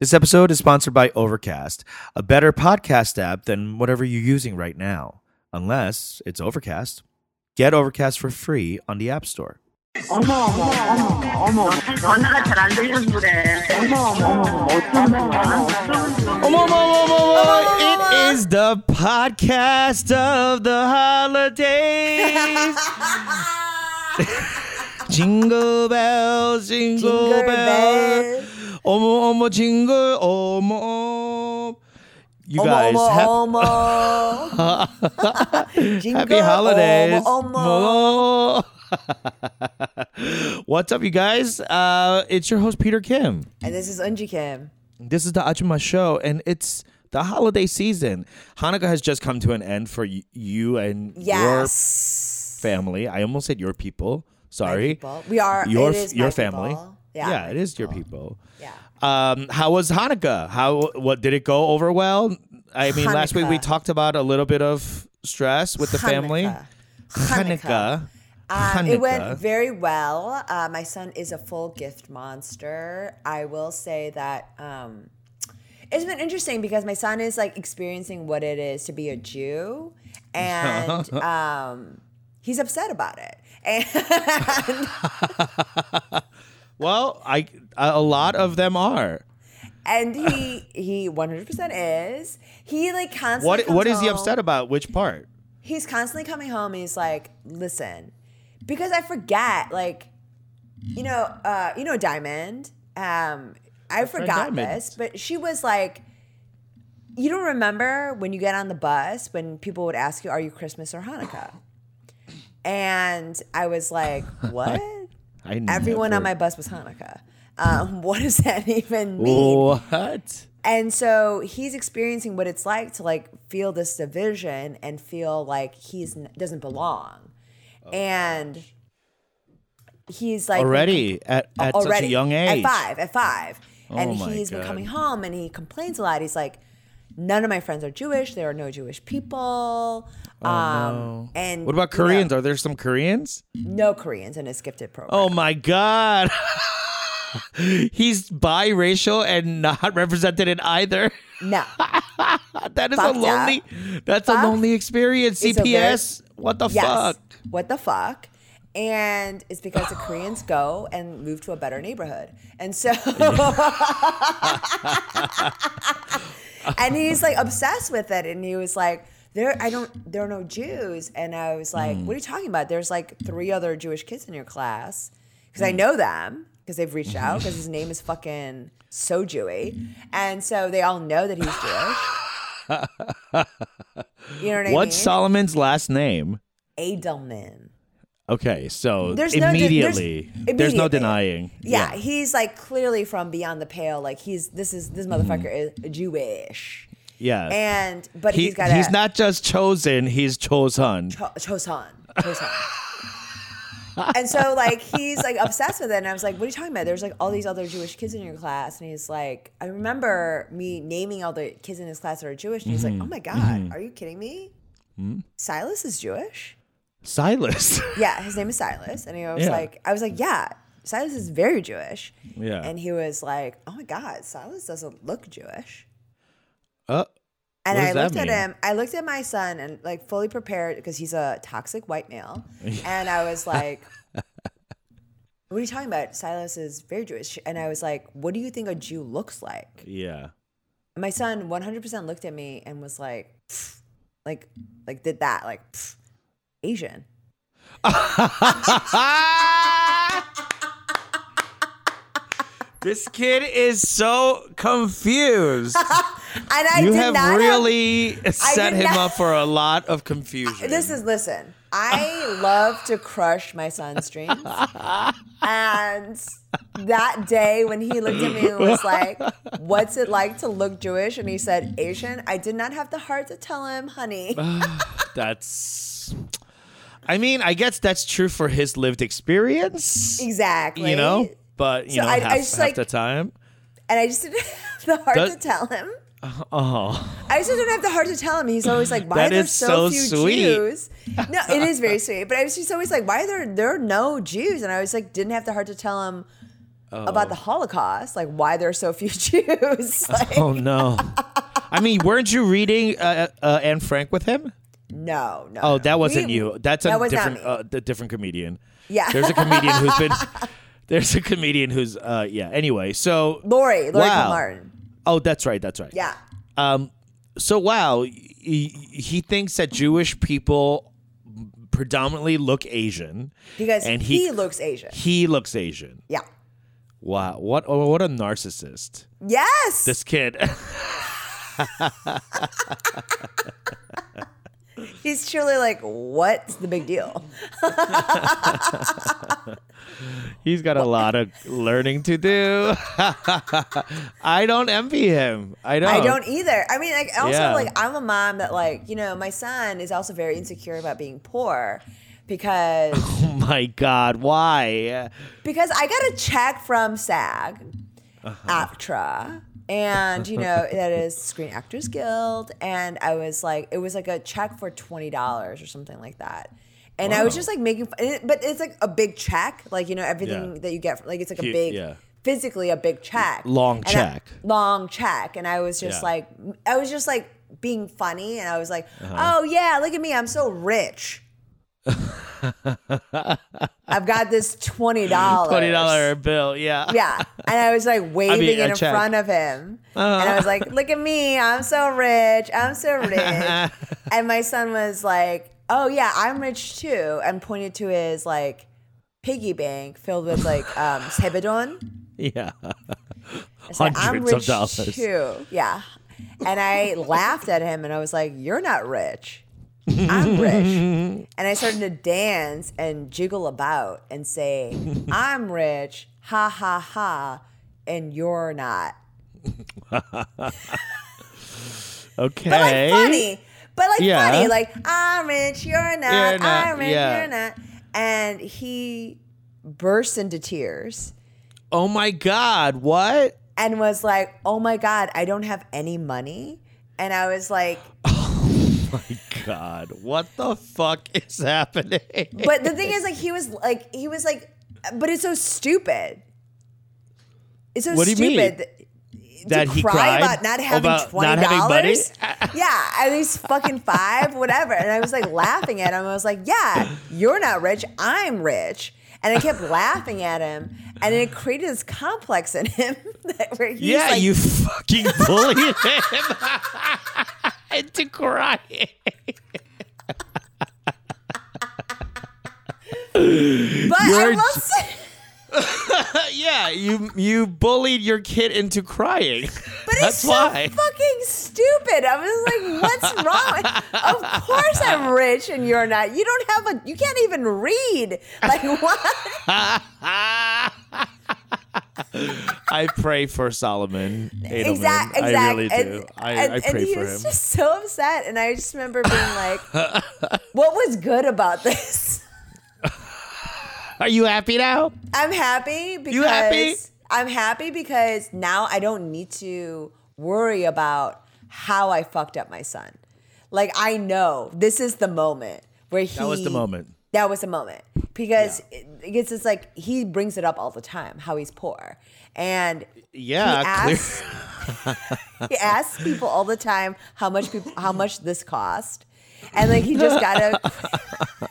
This episode is sponsored by Overcast, a better podcast app than whatever you're using right now, unless it's Overcast. Get Overcast for free on the App Store. 어머 어머 어머 어머 전화가 잘 안 들려서 그래 어머 어머 어머 어머 It is the podcast of the holidays. jingle bells, jingle, Jingle bells. Omo omo 징글 omo, you guys 어머, ha- happy holidays. what's up you guys? Uh, it's your host peter kim. And this is Eunji Kim. This is the ajuma show and it's the holiday season. Hanukkah has just come to an end for y- you and yes. your family. I almost said your people. Sorry. people. we are your, your family. people. Yeah. it is your people. Yeah. Um, how was Hanukkah? How what did it go over well? I mean, last week we talked about a little bit of stress with the family. Hanukkah. Hanukkah. Um, it went very well. Uh, my son is a full gift monster. I will say that um, it's been interesting because my son is like experiencing what it is to be a Jew, and um, he's upset about it. And Well, I a lot of them are. and he he 100% is. He like constantly. What what is he home- upset about? Which part? he's constantly coming home and he's like, listen, because I forget, like, you know, uh, you know, Diamond. Um, I forgot this, but she was like, you don't remember when you get on the bus when people would ask you, "Are you Christmas or Hanukkah?" And I was like, "What?" I Everyone on my bus was Hanukkah. Um, what does that even mean? What? And so he's experiencing what it's like to like feel this division and feel like he's doesn't belong. and he's like Already at, at such a young age. At five, at five. and Oh my he's been God. coming home and he complains a lot. He's like, None of my friends are Jewish. There are no Jewish people. Um, Oh, No. and What about you know, Koreans? Are there some Koreans? no Koreans in his gifted program. Oh my god. He's biracial and not represented in either. No. That is a Fucked up. lonely. That's a lonely experience. A very- CPS. what the Yes. fuck? What the fuck? And it's because the Koreans go and move to a better neighborhood. And so And he's like obsessed with it and he was like there I don't there are no Jews and I was like Hmm. what are you talking about? There's like three other Jewish kids in your class because Hmm. I know them because they've reached out because his name is fucking so Jewy. And so they all know that he's Jewish. you know what I mean? What's Solomon's last name? Adelman Okay, so There's no de- there's- immediately, there's, no denying. Yeah, he's like clearly from beyond the pale. Like he's this is this motherfucker is Jewish, yeah. and but he, he's got he's not just chosen; he's chosen. Cho- Chosan, Chosan. and so like he's like obsessed with it, and I was like, "What are you talking about?" There's like all these other Jewish kids in your class, and he's like, "I remember me naming all the kids in his class that are Jewish," and he's Mm-hmm. like, "Oh my god, are you kidding me? Silas is Jewish." Silas. Yeah, his name is Silas. And he was Yeah. like, I was like, yeah, Silas is very Jewish. Yeah. And he was like, oh my God, Silas doesn't look Jewish. Uh, And I looked at him, I looked at my son and like fully prepared because he's a toxic white male. and I was like, what are you talking about? Silas is very Jewish. And I was like, what do you think a Jew looks like? yeah. And my son 100% looked at me and was like, like, like did that, like, Asian. this kid is so confused. And I you did have not have- really set him not- up for a lot of confusion. This is listen. I love to crush my son's dreams, and that day when he looked at me and was like, "What's it like to look Jewish?" and he said Asian, I did not have the heart to tell him, "Honey." Ah, that's. I mean, I guess that's true for his lived experience. exactly. You know, but you So know, I- I just, half like- the time. and I just didn't have the heart Does- to tell him. Oh, I just don't have the heart to tell him. He's always like, "Why are there so so, few sweet. Jews?" No, it is very sweet. But I was just always like, "Why are there there are no Jews?" And I was like, didn't have the heart to tell him. about the Holocaust, like why there are so few Jews. Like, Oh no. I mean, weren't you reading uh, uh, Anne Frank with him? no, no. Oh, that wasn't We- you. That's a that different, uh, the different comedian. Yeah. There's a comedian who's been. There's a comedian who's. Uh, yeah. Anyway, so. Lori, Lori Wow. Martin. Oh, that's right. That's right. Yeah. Um. So wow, he, he thinks that Jewish people predominantly look Asian, Because and he, he looks Asian. he looks Asian. Yeah. Wow. What? Oh, what a narcissist. Yes. This kid. He's truly like, what's the big deal? He's got a lot of learning to do. I don't envy him. I don't. I don't either. I mean, like, also, Yeah. like, I'm a mom that, like, you know, my son is also very insecure about being poor because Oh my God! Why? because I got a check from SAG, uh-huh. ACTRA, and you know that is Screen Actors Guild, and I was like, it was like a check for twenty dollars or something like that. And I was just like making, fun, and it- but it's like a big check, like you know everything Yeah. that you get, like it's like a big, yeah. physically a big check, Long And I- check. long check, and I was just Yeah. like, I was just like being funny, and I was like, Uh-huh. oh yeah, look at me, I'm so rich. I've got this twenty dollars. Twenty dollar bill. Yeah. Yeah. And I was like waving a it in check. Uh-huh. front of him. And I was like, look at me. I'm so rich. I'm so rich. and my son was like, oh, yeah, I'm rich too. And pointed to his like piggy bank filled with like um, sebedon. Yeah. I said, I'm Hundreds of rich dollars. too. Yeah. And I laughed at him and I was like, you're not rich. I'm rich. And I started to dance and jiggle about and say, I'm rich, ha ha ha, and you're not. Okay. But like funny. But like Yeah. funny. Like, I'm rich, you're not, You're not, I'm rich, yeah. you're not. And he burst into tears Oh my God! What? and was like, Oh my God, I don't have any money. And I was like, My God! What the fuck is happening? But the thing is, like, he was like, he was like, but it's so stupid. It's so What do you stupid that- That to he cry cried about not having about twenty not having money? dollars. yeah, at least fucking five, whatever. And I was like laughing at him. I was like, "Yeah, you're not rich. I'm rich." And I kept laughing at him, and it created this complex in him that where he's yeah, like, you fucking bullied him into crying. But I you're will say, yeah, you you bullied your kid into crying. But That's it's so why. fucking stupid. I was like, what's wrong? of course I'm rich and you're not. You don't have a you can't even read. Like what? I pray for Solomon. Edelman. Exact, exact. I really and, do. I, and, I and pray he for was him. just so upset. And I just remember being like, what was good about this? Are you happy now? I'm happy because You happy? I'm happy because now I don't need to worry about how I fucked up my son. Like I know this is the moment where he That was the moment. That was the moment because it, it's just like he brings it up all the time how he's poor and Yeah, he asks, he asks people all the time how much people how much this cost. And like he just got a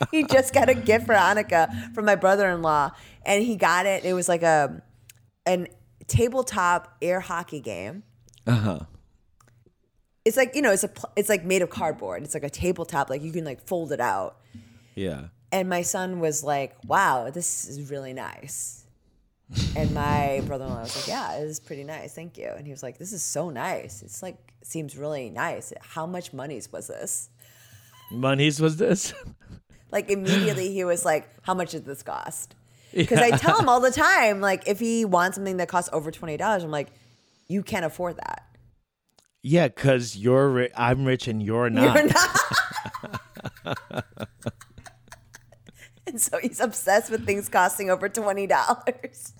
he just got a gift for Hanukkah from my brother-in-law and he got it it was like a an tabletop air hockey game. Uh-huh. It's like, you know, it's a it's like made of cardboard. It's like a tabletop like you can like fold it out. Yeah. And my son was like, "Wow, this is really nice." And my brother-in-law was like, "Yeah, it is pretty nice, thank you." And he was like, "This is so nice. It's like seems really nice. How much monies was this?" Monies was this? Like immediately he was like, "How much did this cost?" Because I tell him all the time, like if he wants something that costs over twenty dollars, I'm like, "You can't afford that. yeah, because you're ri- I'm rich and you're not. You're not." and so he's obsessed with things costing over twenty dollars.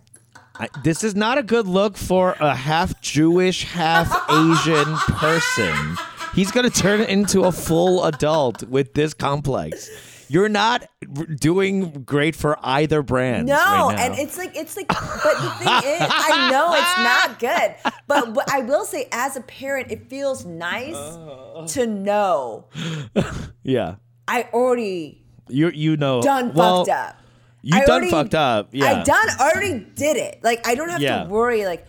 I, this is not a good look for a half Jewish, half Asian person. He's gonna turn into a full adult with this complex. You're not r- doing great for either brand. No, right now. and it's like it's like, but the thing is, I know it's not good. But what I will say, as a parent, it feels nice Uh. to know yeah, I already you you know done well, fucked up. You I done already- fucked up. Yeah, I done already did it. Like I don't have Yeah. to worry. Like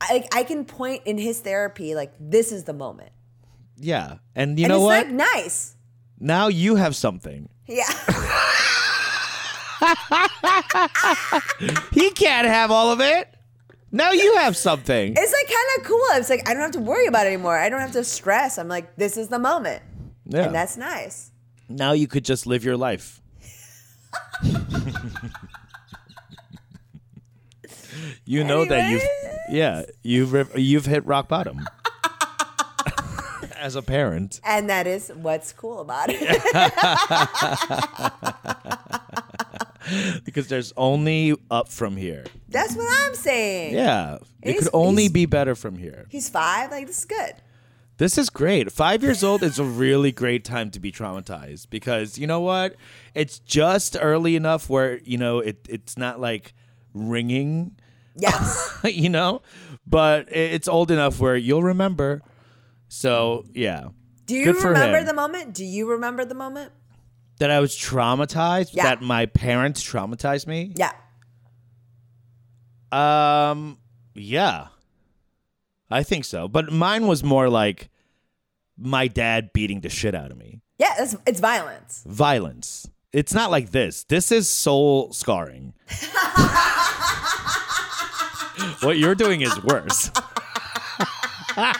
I, I can point in his therapy. Like this is the moment, Yeah, and you and know it's what? like nice. now you have something. Yeah. He can't have all of it. Now you have something. It's like kind of cool. It's like I don't have to worry about it anymore. I don't have to stress. I'm like, this is the moment, Yeah. and that's nice. Now you could just live your life. you know that you've yeah you've you've hit rock bottom as a parent. And that is what's cool about it. because there's only up from here. that's what I'm saying. Yeah, it He's- could only be better from here. He's five. Like this is good. This is great. Five years old is a really great time to be traumatized because you know what? It's just early enough where you know it. It's not like ringing, Yes. you know, but it's old enough where you'll remember. So yeah, Do you remember the moment? Do you remember the moment? that I was traumatized. Yeah. That my parents traumatized me. Yeah. Um, yeah, I think so. But mine was more like my dad beating the shit out of me. Yeah. That's it's violence. Violence. It's not like this. This is soul scarring. what you're doing is worse.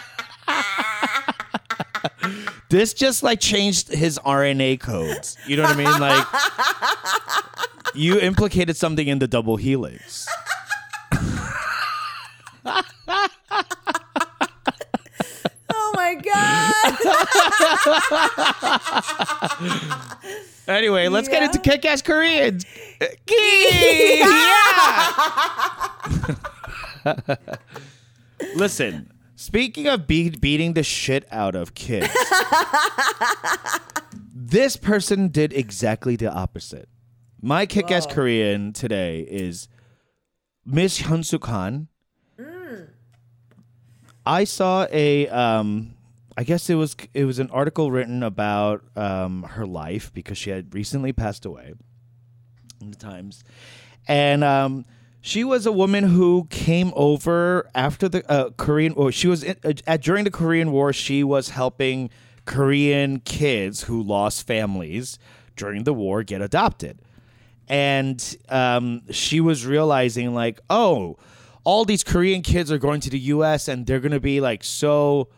this just like changed his RNA codes. You know what I mean? Like you implicated something in the double helix. God. Anyway, let's get into kick-ass Koreans. Key! Yeah. Listen, speaking of be- beating the shit out of kids, this person did exactly the opposite. My kick-ass Korean today is Miss Hyun Sook Han. I saw a um I guess it was it was an article written about um her life because she had recently passed away in the Times. And um she was a woman who came over after the uh, Korean or she was uh, at during the Korean War she was helping Korean kids who lost families during the war get adopted and um, she was realizing like oh all these korean kids are going to the us and they're going to be like so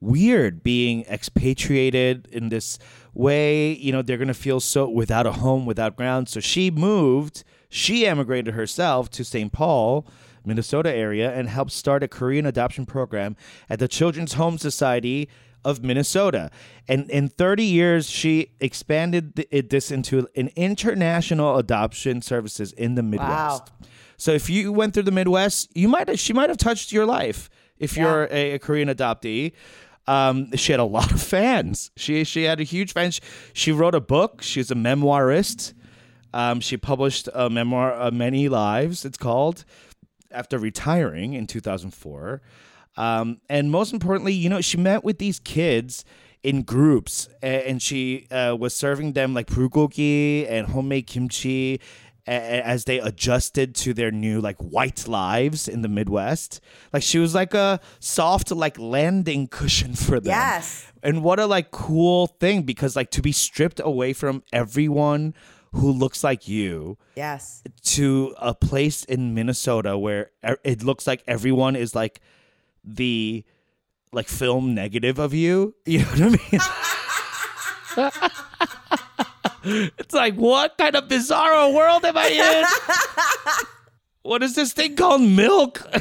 weird being expatriated in this way you know they're going to feel so without a home without ground so she moved she emigrated herself to st paul minnesota area and helped start a korean adoption program at the children's home society of Minnesota. And in 30 years, she expanded it, this into an international adoption services in the Midwest. Wow. So if you went through the Midwest, you might she might have touched your life if you're a, a Korean adoptee. Um, she had a lot of fans. She she had a huge fan. She, she wrote a book. She's a memoirist. Um, she published a memoir, uh, Many Lives. It's called after retiring in 2004. Um, and most importantly, you know, she met with these kids in groups and she uh, was serving them like bulgogi and homemade kimchi as they adjusted to their new like white lives in the Midwest. Like she was like a soft like landing cushion for them. Yes. And what a like cool thing because like to be stripped away from everyone who looks like you Yes. to a place in Minnesota where it looks like everyone is like the like film negative of you. You know what I mean? it's like what kind of bizarro world am I in? what is this thing called milk?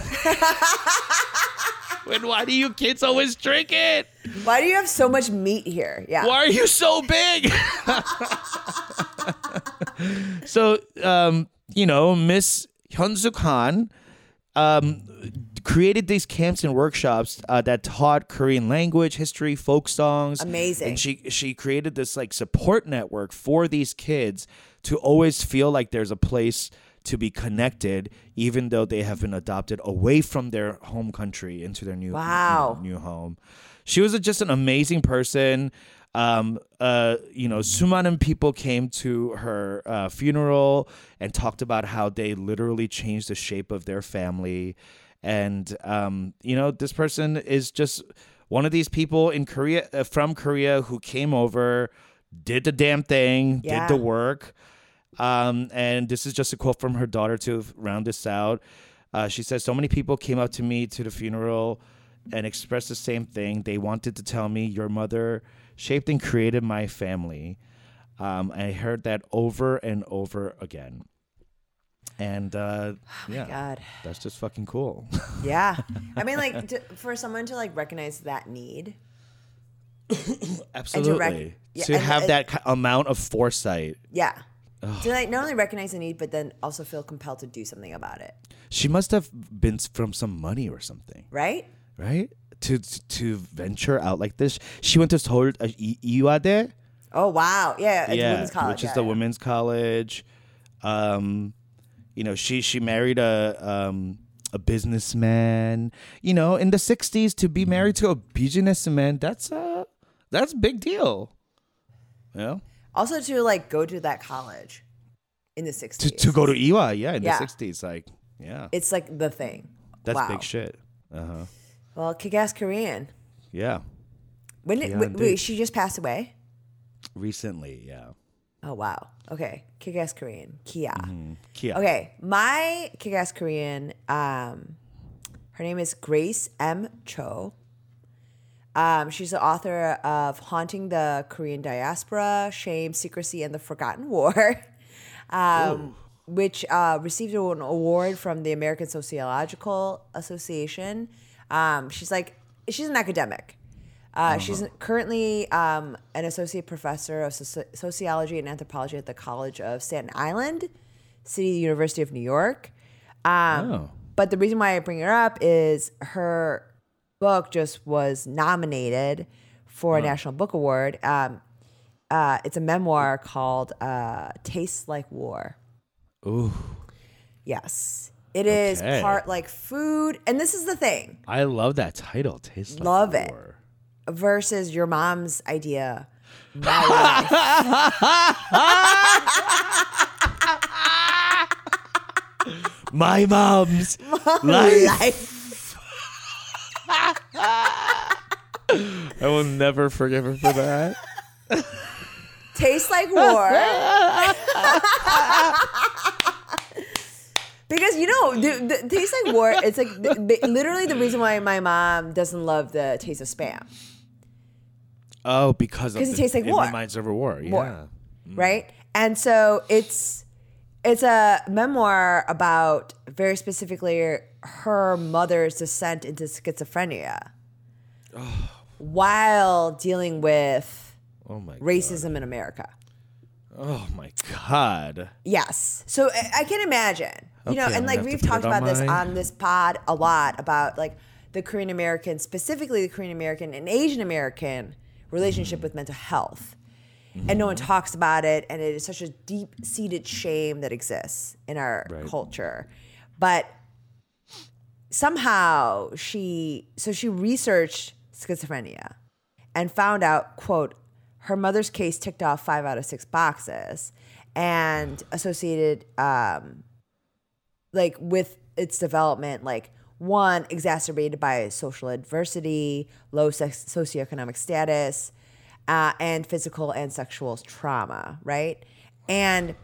and why do you kids always drink it? Why do you have so much meat here? Yeah. Why are you so big? so, um, you know, Miss Hyun Sook Han um, created these camps and workshops uh, that taught Korean language, history, folk songs. Amazing. And she she created this like support network for these kids to always feel like there's a place to be connected, even though they have been adopted away from their home country into their new wow. new, new home. She was a, just an amazing person. Um, uh, you know, Sumanan people came to her uh, funeral and talked about how they literally changed the shape of their family and um, you know, this person is just one of these people in Korea uh, from Korea who came over, did the damn thing, Yeah. did the work. Um, and this is just a quote from her daughter to round this out. Uh, she says, So many people came up to me to the funeral and expressed the same thing. They wanted to tell me, Your mother shaped and created my family. Um, I heard that over and over again. And uh, yeah, God. that's just fucking cool. Yeah. I mean, like, to, for someone to like recognize that need. Absolutely. yeah, to and- have and- that ki- amount of foresight. Yeah. To like not only recognize the need, but then also feel compelled to do something about it. She must have been from some money or something. Right? right? To to venture out like this, she went to Seoul uh, I- Iwade, Oh wow. Yeah. Yeah, women's college. which is yeah, the yeah. women's college. Um, you know, she she married a um a businessman. You know, in the '60s, to be married to a businessman, that's a that's a big deal. You know, Also to like go to that college in the 60s. to to go to Ewha, yeah, in Yeah. the '60s, like yeah, It's like the thing. that's wow. big shit. Uh huh. Well, kick ass Korean. Yeah, When did, wait, wait, she just passed away? recently, yeah. Oh wow. Okay. Kick ass Korean. Kia. Kia. Okay. My kick ass Korean, um, her name is Grace M. Cho. Um, she's the author of Haunting the Korean Diaspora, Shame, Secrecy, and the Forgotten War, um, which uh, received an award from the American Sociological Association. Um, she's like, she's an academic. Uh, She's currently um, an associate professor of soci- sociology and anthropology at the College of Staten Island, City University of New York. Um, Oh. But the reason why I bring her up is her book just was nominated for a National Book Award. Um, uh, it's a memoir called uh, "Tastes Like War." Ooh. Yes, it is Okay. part like food, and this is the thing I love that title. Tastes like Love it. war. Versus your mom's idea. My life. My mom's life. life. I will never forgive her for that. Tastes like war. because you know, the, the tastes like war. It's like the, the- literally the reason why my mom doesn't love the taste of spam, Oh, because of 'Cause it tastes like it war. reminds of war. Yeah. War. right? And so it's it's a memoir about very specifically her mother's descent into schizophrenia oh. while dealing with Oh my. racism in America. Oh my god. Yes. So I, I can imagine, you know, and like we've talked about this on this pod a lot about like the Korean American, specifically the Korean American and Asian American relationship with mental health. And no one talks about it, and it is such a deep seated shame that exists in our Right. culture. But somehow she, so she researched schizophrenia and found out, quote, her mother's case ticked off five out of six boxes and associated um, like with its development like one exacerbated by social adversity low sex- socioeconomic status uh, and physical and sexual trauma right? And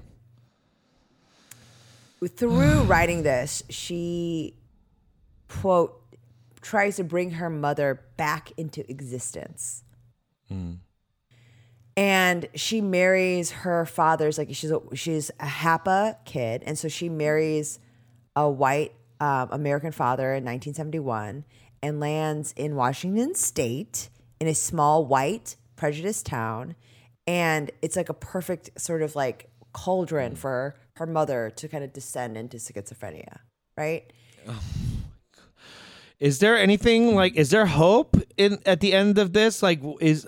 through writing this she quote tries to bring her mother back into existence. And she marries her father's like she's a, she's a Hapa kid, and so she marries a white um, American father in 1971 and lands in Washington State in a small white prejudiced town, and it's like a perfect sort of like cauldron for her mother to kind of descend into schizophrenia, right? Is there anything like? Is there hope in at the end of this? Like, is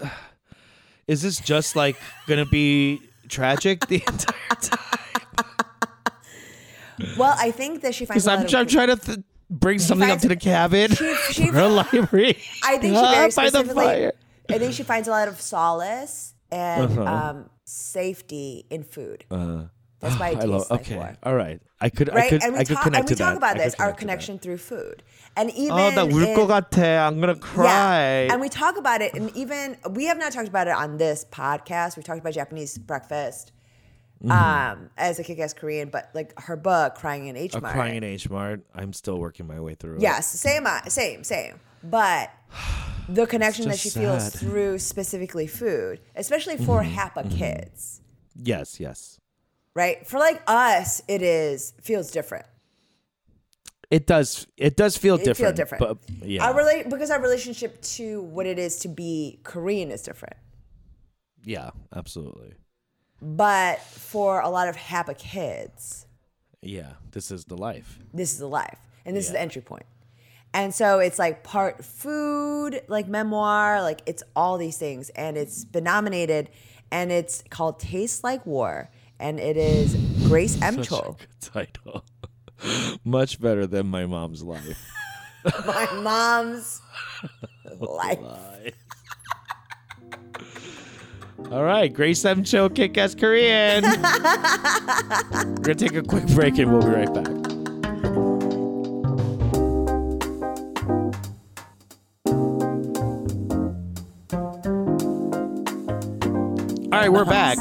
is this just like gonna be tragic the entire time? Well, I think that she finds. Because a I'm, lot I'm of, trying to th- bring something up finds- to the cabin She- she- for a library. I think she Ah, very by the specifically. fire. I think she finds a lot of solace and Uh-huh. um, safety in food. That's why it I tastes love. like Okay, war. all right. I could. I Right, could. and we I could talk connect and we to talk that. about I could this, our connect to that. connection through food, and even Oh, that in- 울것 같아. I'm gonna cry. Yeah, and we talk about it, and even we have not talked about it on this podcast. We talked about Japanese breakfast Mm-hmm. um, as a kick-ass Korean, but like her book, "Crying in H Mart. crying in H Mart. I'm still working my way through. it. Yes, same, uh, same, same. But the connection that she feels through specifically food, especially for Mm-hmm. HAPA kids, Yes. Yes. right? For like us, it is feels different. It does. It does feel It feel different. different. But yeah. Our relate because our relationship to what it is to be Korean is different. yeah. Absolutely. But for a lot of HAPA kids, Yeah. This is the life. this is the life and this is the Yeah. entry point and so it's like part food like memoir like it's all these things and it's been nominated and it's called taste like war and it is grace m Such a good title. Much better than my mom's life. my mom's life All right, Grace M. Cho, Kick Ass Korean. We're gonna take a quick break and we'll be right back. All right, we're back.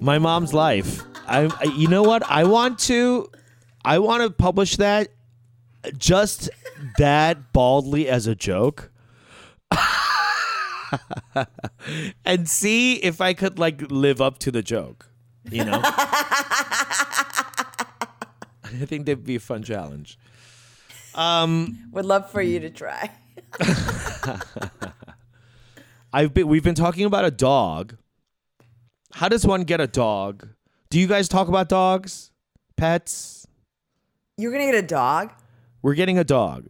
My mom's life. I, I you know what? I want to I want to publish that just that baldly as a joke. and see if I could like live up to the joke. You know? I think that'd be a fun challenge. Um, Would love for you to try I've been we've been talking about a dog. How does one get a dog? Do you guys talk about dogs? Pets? you're gonna get a dog We're getting a dog.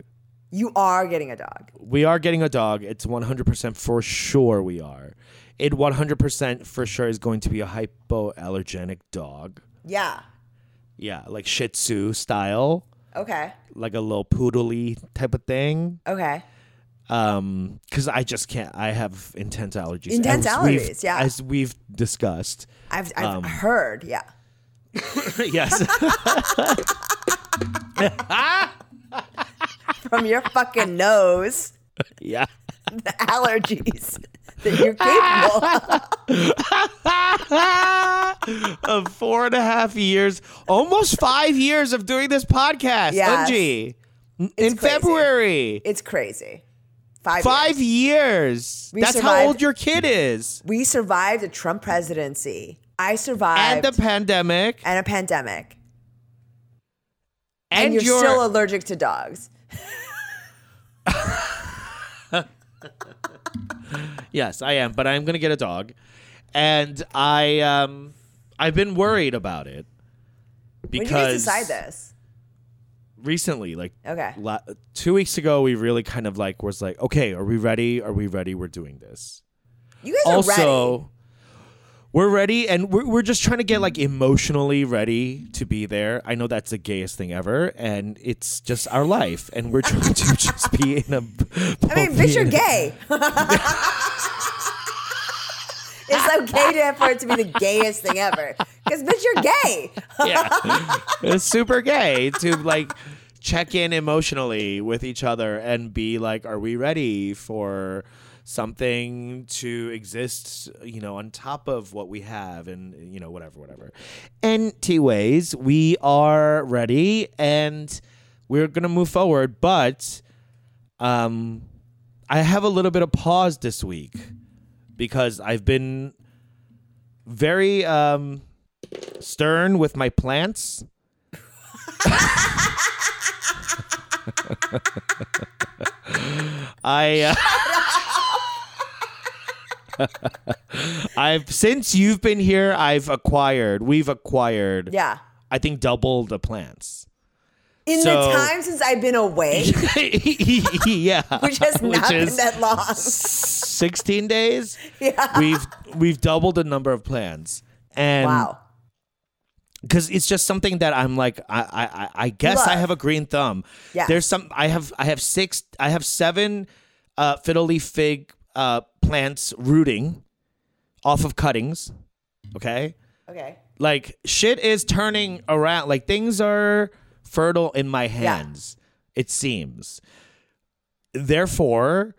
You are getting a dog We are getting a dog. It's 100% for sure we are. It 100% for sure is going to be a hypoallergenic dog. yeah Yeah, like Shih Tzu style, okay like a little poodly type of thing. okay Um, because I just can't. I have intense allergies. Intense As allergies, yeah. As we've discussed. i've, I've Um, heard yeah yes. from your fucking nose yeah. the allergies that you're capable of. of four and a half years, almost five years of doing this podcast. Yes. Eunji. In crazy. February. It's crazy. Five. Five years. years. That's how old your kid is. We survived a Trump presidency. I survived And the pandemic. and a pandemic. And, And, you're your still allergic to dogs. Yes, I am, but I'm gonna get a dog, and I um, I've been worried about it When did you because decide this? recently, like Okay. la- two weeks ago, we really kind of like was like, okay, are we ready? Are we ready? We're doing this. You guys are ready. We're ready, and we're we're just trying to get like emotionally ready to be there. I know that's the gayest thing ever, and it's just our life, and we're trying to just be in a. I mean, bitch, you're gay. it's okay to for it to be the gayest thing ever. Because bitch, you're gay. yeah. it's super gay to like check in emotionally with each other and be like, are we ready for something to exist, you know, on top of what we have and, you know, whatever, whatever. And we are ready and we're going to move forward. But um, I have a little bit of pause this week because I've been very um, stern with my plants. I uh, I've since you've been here, I've acquired. We've acquired. Yeah. I think double the plants. In So- the time since I've been away, yeah, which has not been that long. 16 days. Yeah. We've we've doubled the number of plants, and Wow. because it's just something that I'm like I I I- I guess I have a green thumb. Yeah, There's some I have I have six I have seven uh, fiddle leaf fig uh, plants rooting off of cuttings. Okay, Okay. like shit is turning around. Like things are fertile in my hands. It seems. Therefore,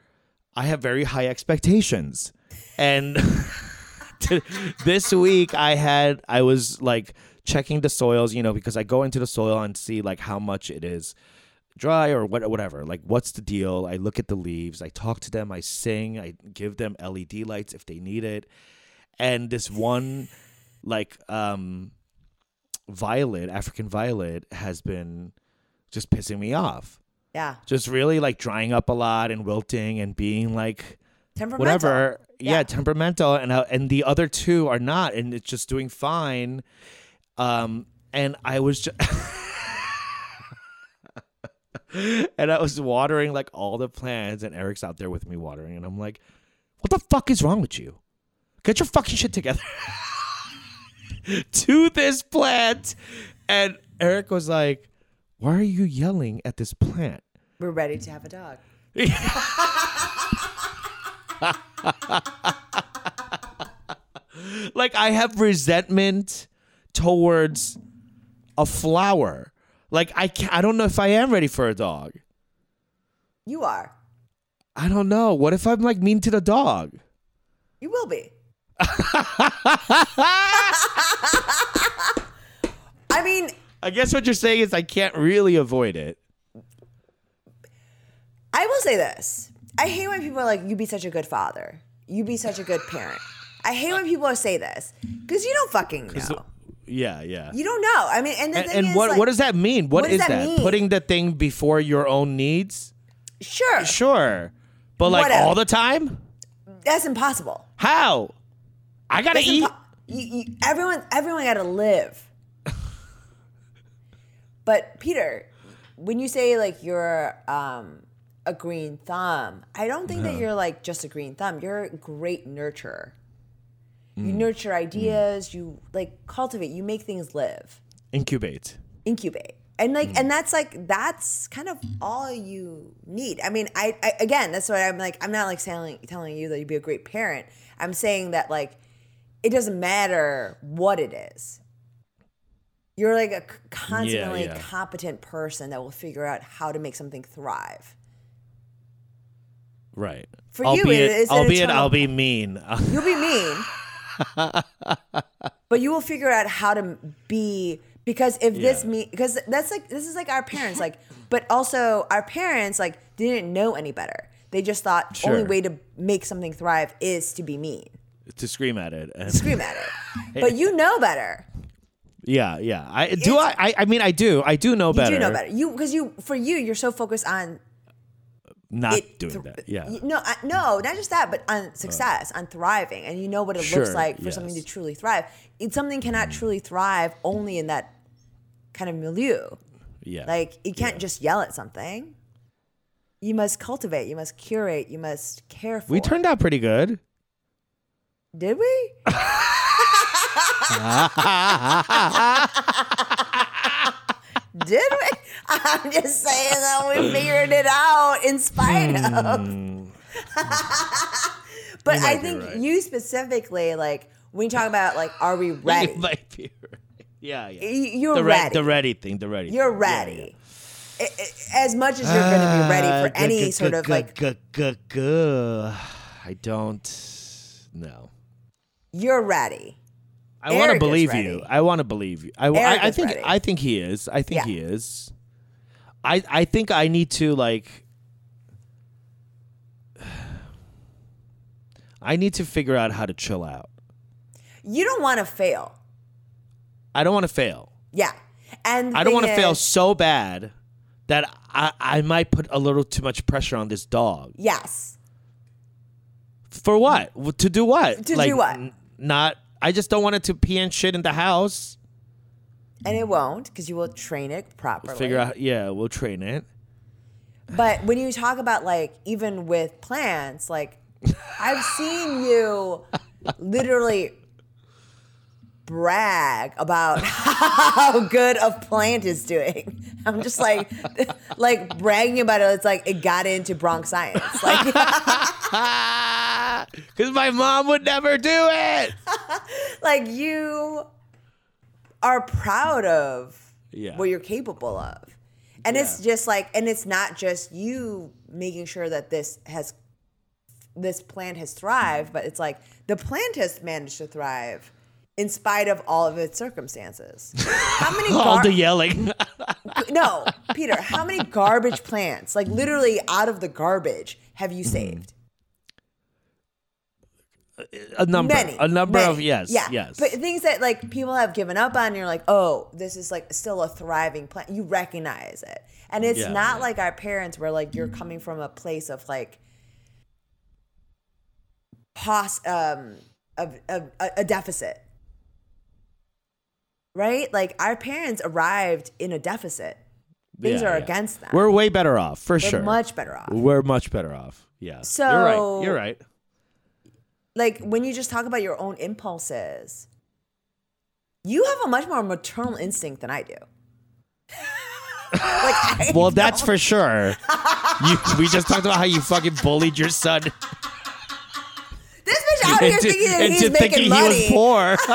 I have very high expectations, and this week I had I was like checking the soils, you know, because I go into the soil and see like how much it is dry or what whatever. Like what's the deal? I look at the leaves, I talk to them, I sing, I give them LED lights if they need it. And this one like um violet, African violet has been just pissing me off. Yeah. Just really like drying up a lot and wilting and being like Temperamental. whatever. Yeah, Yeah. temperamental, and uh, and the other two are not, and it's just doing fine. Um, and I was just. and I was watering like all the plants, and Eric's out there with me watering, and I'm like, "What the fuck is wrong with you? Get your fucking shit together." to this plant, and Eric was like, "Why are you yelling at this plant?" We're ready to have a dog. like I have resentment towards a flower. Like I I don't know if I am ready for a dog. You are. I don't know. What if I'm like mean to the dog? You will be. I mean, I guess what you're saying is I can't really avoid it. I will say this. I hate when people are like, you be such a good father. You be such a good parent. I hate when people say this because you don't fucking know. Yeah, yeah. You don't know. I mean, and the And, thing and is, what like, what does that mean? what what is that that? Putting the thing before your own needs? Sure, Sure. But like Whatever. all the time? that's impossible. How? I gotta That's eat. impo- you, you, everyone, everyone got to live. but Peter, when you say like you're um, a green thumb, I don't think that you're like just a green thumb. You're a great nurturer. You mm. nurture mm. ideas. You like cultivate. You make things live. Incubate. incubate and like mm. and that's like that's kind of all you need i mean I, I again that's what i'm like i'm not like telling telling you that you'd be a great parent i'm saying that like it doesn't matter what it is you're like a constantly yeah. competent person that will figure out how to make something thrive Right. For you, albeit, it is an albeit I'll be mean. You'll be mean, but you will figure out how to be because if this Yeah. me because that's like this is like our parents like, but also our parents like didn't know any better. They just thought only way to make something thrive is to be mean, to scream at it. And scream at it. But you know better. yeah, yeah. I do. I, I. Mean, I do. I do know You better. do know better. You because you for you you're so focused on Not it doing thr- that. Yeah. No, I, no, not just that, but on success, on thriving, and you know what it looks like for something to. Mm. truly thrive. It, something cannot truly thrive only in that kind of milieu. yeah. Like you can't just yell at something. You must cultivate. You must curate. You must care for. we turned out pretty good. Did we? Did we? I'm just saying that we figured it out in spite of. but I think right. you specifically, like when you talk about like, are we ready? You might be right. Yeah, yeah. You're the re- ready. the ready thing. The ready. Thing. You're thing. Yeah, ready. I- I- As much as you're going to be ready Ah, for any gu- sort gu- of gu- like, I don't know. you're ready. I want to believe ready. you. I want to believe you. I, I, I think. ready. I think he is. I think Yeah. he is. I. I think I need to like. I need to figure out how to chill out. You don't want to fail. I don't want to fail. Yeah. And I don't want to fail so bad that I, I might put a little too much pressure on this dog. Yes. For what? To do what? To do what? n- Not. I just don't want it to pee and shit in the house. And it won't because you will train it properly. Figure out. Yeah, we'll train it. But when you talk about like even with plants, like I've seen you literally brag about how good a plant is doing. I'm just like like bragging about it. It's like it got into Bronx science. Like Because my mom would never do it. like you are proud of Yeah. what you're capable of. And it's just like and it's not just you making sure that this has this plant has thrived, but it's like the plant has managed to thrive in spite of all of its circumstances. How many All gar- the yelling. No, Peter, how many garbage plants, like literally out of the garbage, have you mm-hmm. saved? A number. Many. A number many. of yes. Yeah. Yes. But things that like people have given up on, you're like, oh, this is like still a thriving plant. You recognize it. And it's Yeah, not like our parents where like you're coming from a place of like pos um of, of a, a deficit. Right? Like our parents arrived in a deficit. Things Yeah, are yeah. against them. We're way better off for We're sure. much better off. We're much better off. Yeah. you're So- right. You're right. Like when you just talk about your own impulses, you have a much more maternal instinct than I do. like, I Well, that's for sure. You, we just talked about how you fucking bullied your son this bitch out here into, thinking that he's thinking making he money. was poor.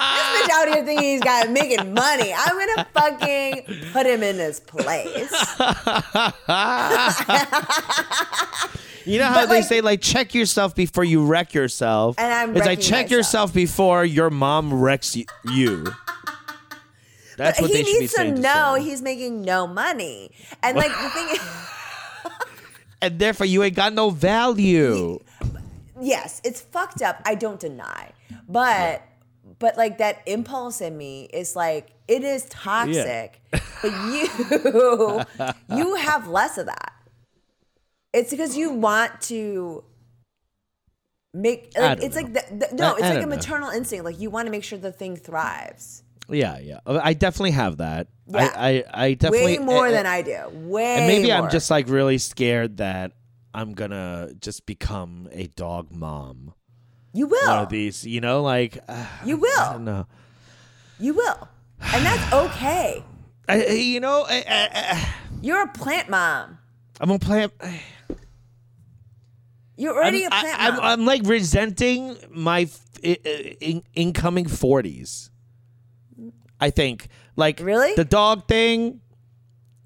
This bitch out here thinking he's got making money. I'm gonna fucking put him in his place. You know how But, they like- say, like, check yourself before you wreck yourself. And I'm it's like check myself. yourself before your mom wrecks you. That's what he they should be needs to saying. to know he's making no money. And like the thing is, and therefore you ain't got no value. yes, it's fucked up. I don't deny. But but like that impulse in me is like it is toxic. But you you have less of that. It's because you want to make like it's know. like the, the, no, I- it's I like a don't know. maternal instinct. Like you want to make sure the thing thrives. Yeah, yeah. Oh, I definitely have that. Yeah. I, I, I definitely Way eh, more uh, than I do. Way And maybe I'm just like really scared that I'm gonna just become a dog mom. you will. One of these, you know, like uh, You will. don't. You will. And that's okay. I, I- you know, I, I, You're a plant mom. I'm gonna play. You're already I'm, a plant I, am. I'm like resenting my f- i- i- in, incoming 40s. I think like Really? the dog thing.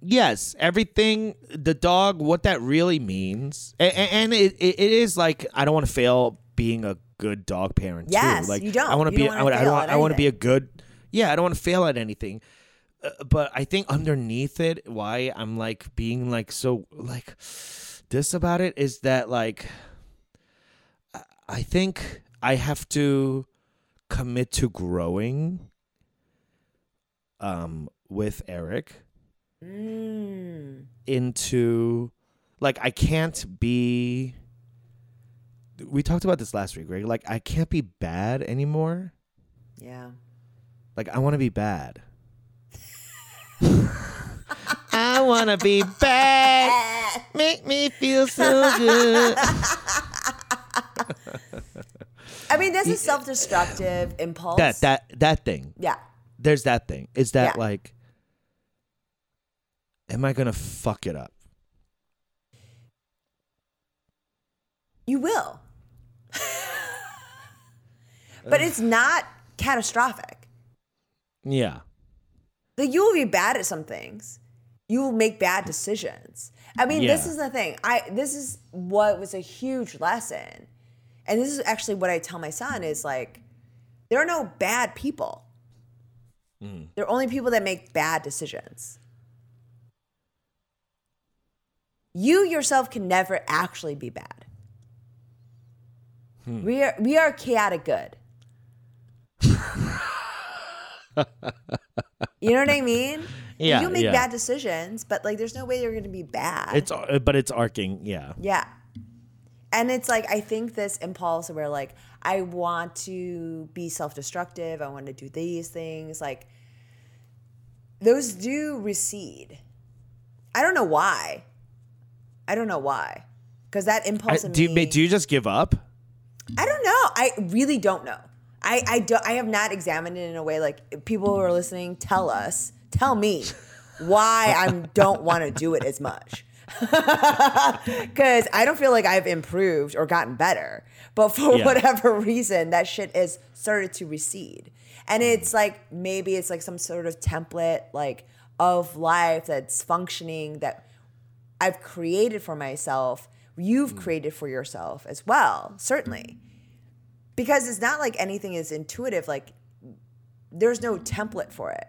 Yes, everything the dog what that really means, and, and it, it is like I don't want to fail being a good dog parent Yes, too. Like you don't. I want to be. don't I wanna. I at I want to be a good. Yeah, I don't want to fail at anything. Uh, but I think underneath it, why I'm like being like so like this about it is that like I- think I have to commit to growing um with Eric Mm. into like I can't be we talked about this last week, right? Like I can't be bad anymore. Yeah. Like I want to be bad. I want to be bad. Make me feel so good. I mean, that's a self-destructive impulse. that that that thing. Yeah. There's that thing. Is that Yeah. like am I going to fuck it up? You will. but it's not catastrophic. Yeah. Like you will be bad at some things. You will make bad decisions. I mean, this is the thing. I this is what was a huge lesson. And this is actually what I tell my son is like there are no bad people. Mm. There are only people that make bad decisions. You yourself can never actually be bad. Hmm. We are we are chaotic good. You know what I mean? Yeah, You make yeah. bad decisions, but like there's no way you're going to be bad. It's uh, but it's arcing, yeah. Yeah. And it's like I think this impulse where like I want to be self-destructive, I want to do these things, like those do recede. I don't know why. I don't know why. Because that I, impulse in do, you, do you just give up? I don't know. I really don't know. I I don't. I have not examined it in a way like people who are listening. Tell us. Tell me why I don't want to do it as much. Because I don't feel like I've improved or gotten better. But for Yeah. whatever reason, that shit has started to recede. And mm. it's like maybe it's like some sort of template like of life that's functioning that I've created for myself. You've mm. created for yourself as well, certainly. Because it's not like anything is intuitive. Like there's no template for it.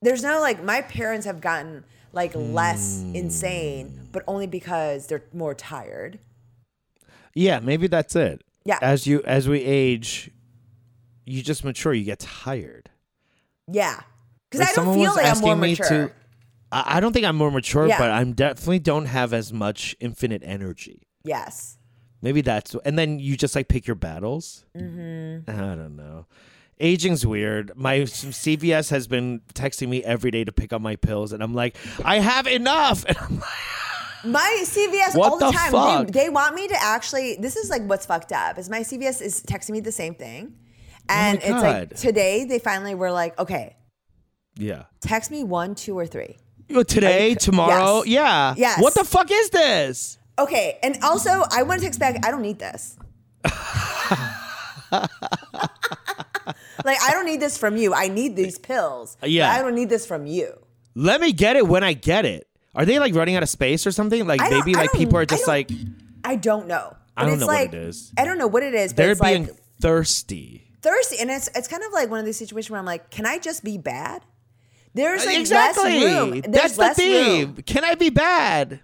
There's no like my parents have gotten like less hmm. insane, but only because they're more tired. Yeah, maybe that's it. Yeah. As you as we age, you just mature. You get tired. Yeah. Because Like, I don't feel like I'm more mature. to- I, I don't think I'm more mature, Yeah. but I'm definitely don't have as much infinite energy. yes. Maybe that's and then you just like pick your battles. Mm-hmm. I don't know. Aging's weird. My CVS has been texting me every day to pick up my pills, and I'm like, I have enough. And I'm like, My CVS What all the, the time. They, they want me to actually. This is like what's fucked up. Is my CVS is texting me the same thing, and it's like Oh today they finally were like, okay, yeah. text me one, two, or three. Today, tomorrow, Yes. yeah. Yes. What the fuck is this? Okay, and also I want to text back. I don't need this. like I don't need this from you. I need these pills. Yeah. I don't need this from you. Let me get it when I get it. Are they like running out of space or something? Like maybe like people are just don't- like I don't know. I But don't it's know what like, it is. I don't know what it is, but they're being like thirsty. thirsty, and it's it's kind of like one of these situations where I'm like, can I just be bad? There's like exactly. less room. There's That's the theme. room. Can I be bad?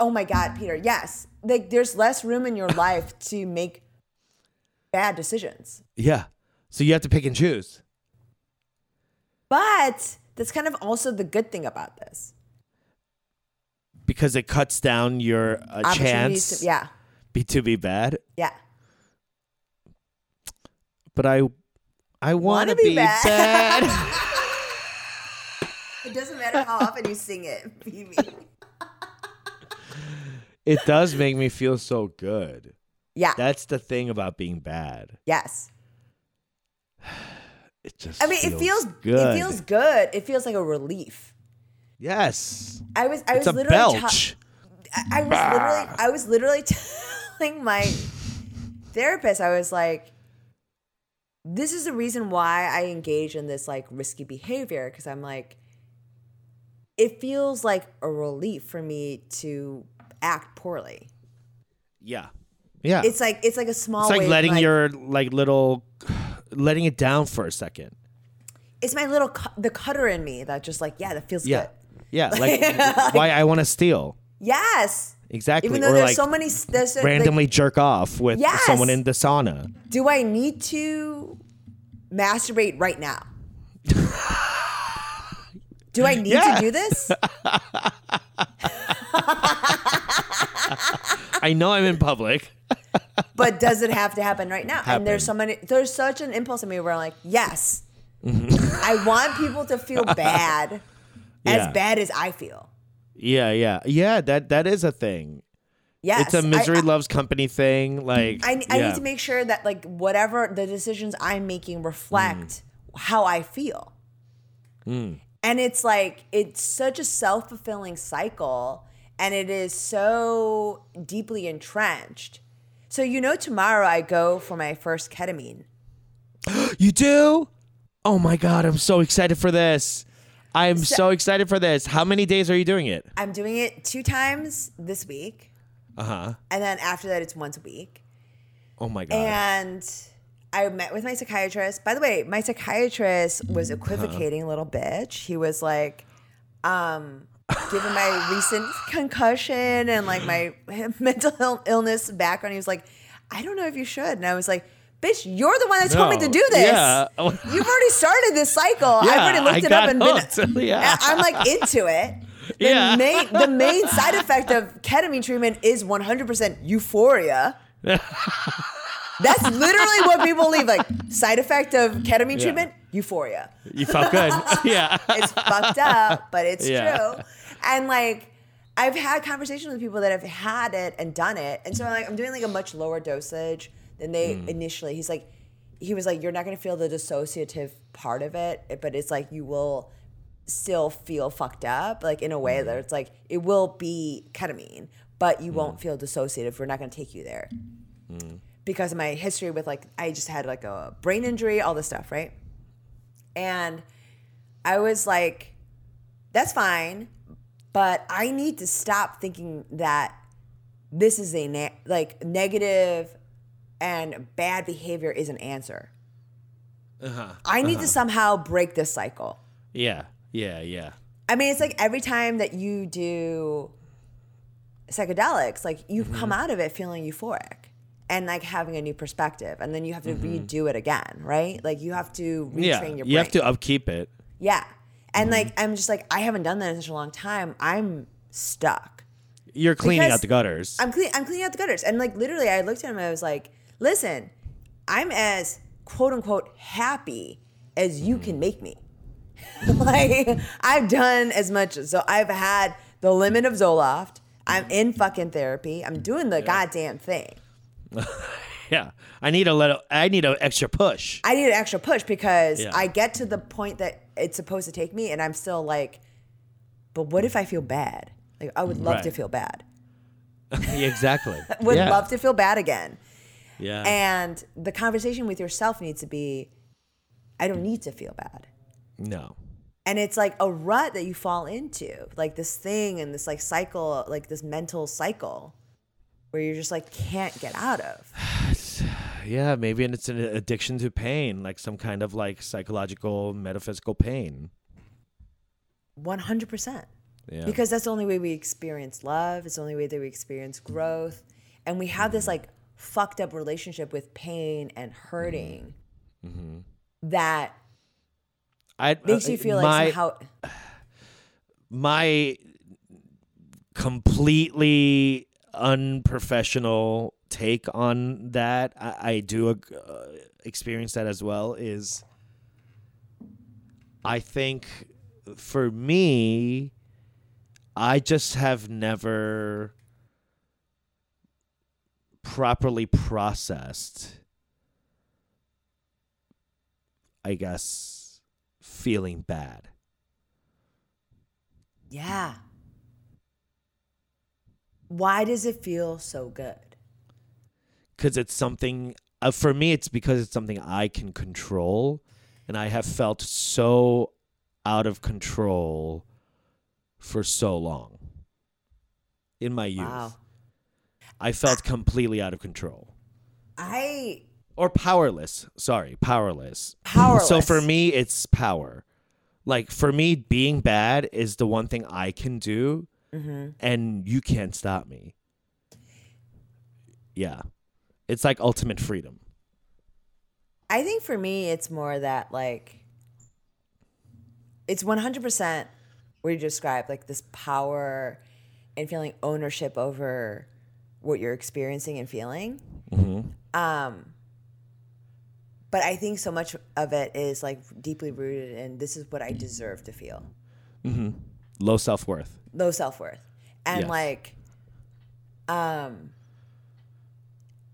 Oh my god, Peter. Yes, like there's less room in your life to make bad decisions. Yeah. So you have to pick and choose. But that's kind of also the good thing about this. because it cuts down your uh, chance to, yeah, be to be bad. yeah. But I, I want to be be, bad. bad. It doesn't matter how often you sing it, Phoebe. It does make me feel so good. Yeah. That's the thing about being bad. yes. It just. I mean, it feels good. it feels good. It feels like a relief. Yes. I was I It's was a literally ta- I I was literally I was literally telling my therapist I was like this is the reason why I engage in this like risky behavior because I'm like it feels like a relief for me to act poorly. yeah. Yeah. It's like it's like a small It's like way of, letting your like little, letting it down for a second. it's my little cu- the cutter in me that just like yeah that feels Yeah. good. Yeah. Like why I want to steal. Yes. Exactly. Even though or there's like so many there's so- like, randomly jerk off with Yes. someone in the sauna. do I need to masturbate right now? do I need Yeah. to do this? I know I'm in public. But does it have to happen right now? And there's so many there's such an impulse in me where I'm like, yes. I want people to feel bad Yeah. as bad as I feel. Yeah, yeah, yeah. That that is a thing. Yes. it's a misery I, loves company thing. Like I, I yeah. need to make sure that like whatever the decisions I'm making reflect Mm. how I feel. And it's like it's such a self-fulfilling cycle and it is so deeply entrenched. So you know tomorrow I go for my first ketamine. You do? Oh my god, I'm so excited for this. I'm so, excited for this. How many days are you doing it? I'm doing it two times this week. Uh huh. And then after that it's once a week. Oh my god. And I met with my psychiatrist. By the way, my psychiatrist was equivocating a little bitch. He was like, um, given my recent concussion and like my mental Ill- illness background, he was like, I don't know if you should. And I was like, bitch, you're the one that told me to do this. Yeah. You've already started this cycle. I've already looked I it up and hooked. been. Yeah. I'm like into it. The Yeah. main the main side effect of ketamine treatment is 100% euphoria. That's literally what people leave. Like side effect of ketamine Yeah. Euphoria. You felt good. yeah. It's fucked up, but it's Yeah. true. And like I've had conversations with people that have had it and done it, and so I'm like I'm doing like a much lower dosage than they Hmm. initially. He's like, he was like, you're not gonna feel the dissociative part of it, but it's like you will still feel fucked up, like in a way Hmm. that it's like it will be ketamine, but you won't feel dissociative. We're not gonna take you there Hmm. because of my history with like I just had like a brain injury, all this stuff, right? And I was like, that's fine, but I need to stop thinking that this is a ne- like negative and bad behavior is an answer. Uh-huh. I need to somehow break this cycle. Yeah. Yeah. Yeah. I mean, it's like every time that you do psychedelics, like you come out of it feeling euphoric and like having a new perspective, and then you have to mm-hmm. redo it again, right? Like you have to retrain Yeah. your brain. You have to upkeep it. yeah. And like mm-hmm. I'm just like I haven't done that in such a long time. I'm stuck. You're cleaning Because out the gutters. I'm clean. I'm cleaning out the gutters, and like literally, I looked at him. and I was like, "Listen, I'm as quote unquote happy as you mm-hmm. can make me. like I've done as much. So I've had the limit of Zoloft. I'm in fucking therapy. I'm doing the goddamn thing. yeah. I need a little. I need an extra push. I need an extra push because Yeah. I get to the point that it's supposed to take me, and I'm still like, but what if I feel bad? Like I would love to feel bad. exactly. Would yeah. love to feel bad again. Yeah. And the conversation with yourself needs to be I don't need to feel bad. no. And it's like a rut that you fall into, like this thing and this like cycle, like this mental cycle where you're just like can't get out of. Yeah. Maybe and it's an addiction to pain, like some kind of like psychological, metaphysical pain. 100%. Yeah. Because that's the only way we experience love. It's the only way that we experience growth. And we have this like fucked up relationship with pain and hurting Mm-hmm. that I makes uh, you feel like somehow my completely unprofessional take on that i, I do uh, experience that as well is i think for me i just have never properly processed i guess feeling bad Yeah. Why does it feel so good? because it's something uh, for me it's because it's something i can control and i have felt so out of control for so long in my youth Wow. i felt completely out of control I or powerless sorry powerless Powerless. so for me it's power like for me being bad is the one thing i can do Mm-hmm. and you can't stop me yeah it's like ultimate freedom I think for me it's more that like it's 100% what you described like this power and feeling ownership over what you're experiencing and feeling. Um but I think so much of it is like deeply rooted in this is what I deserve to feel. Low self-worth low self worth. And Yes. like um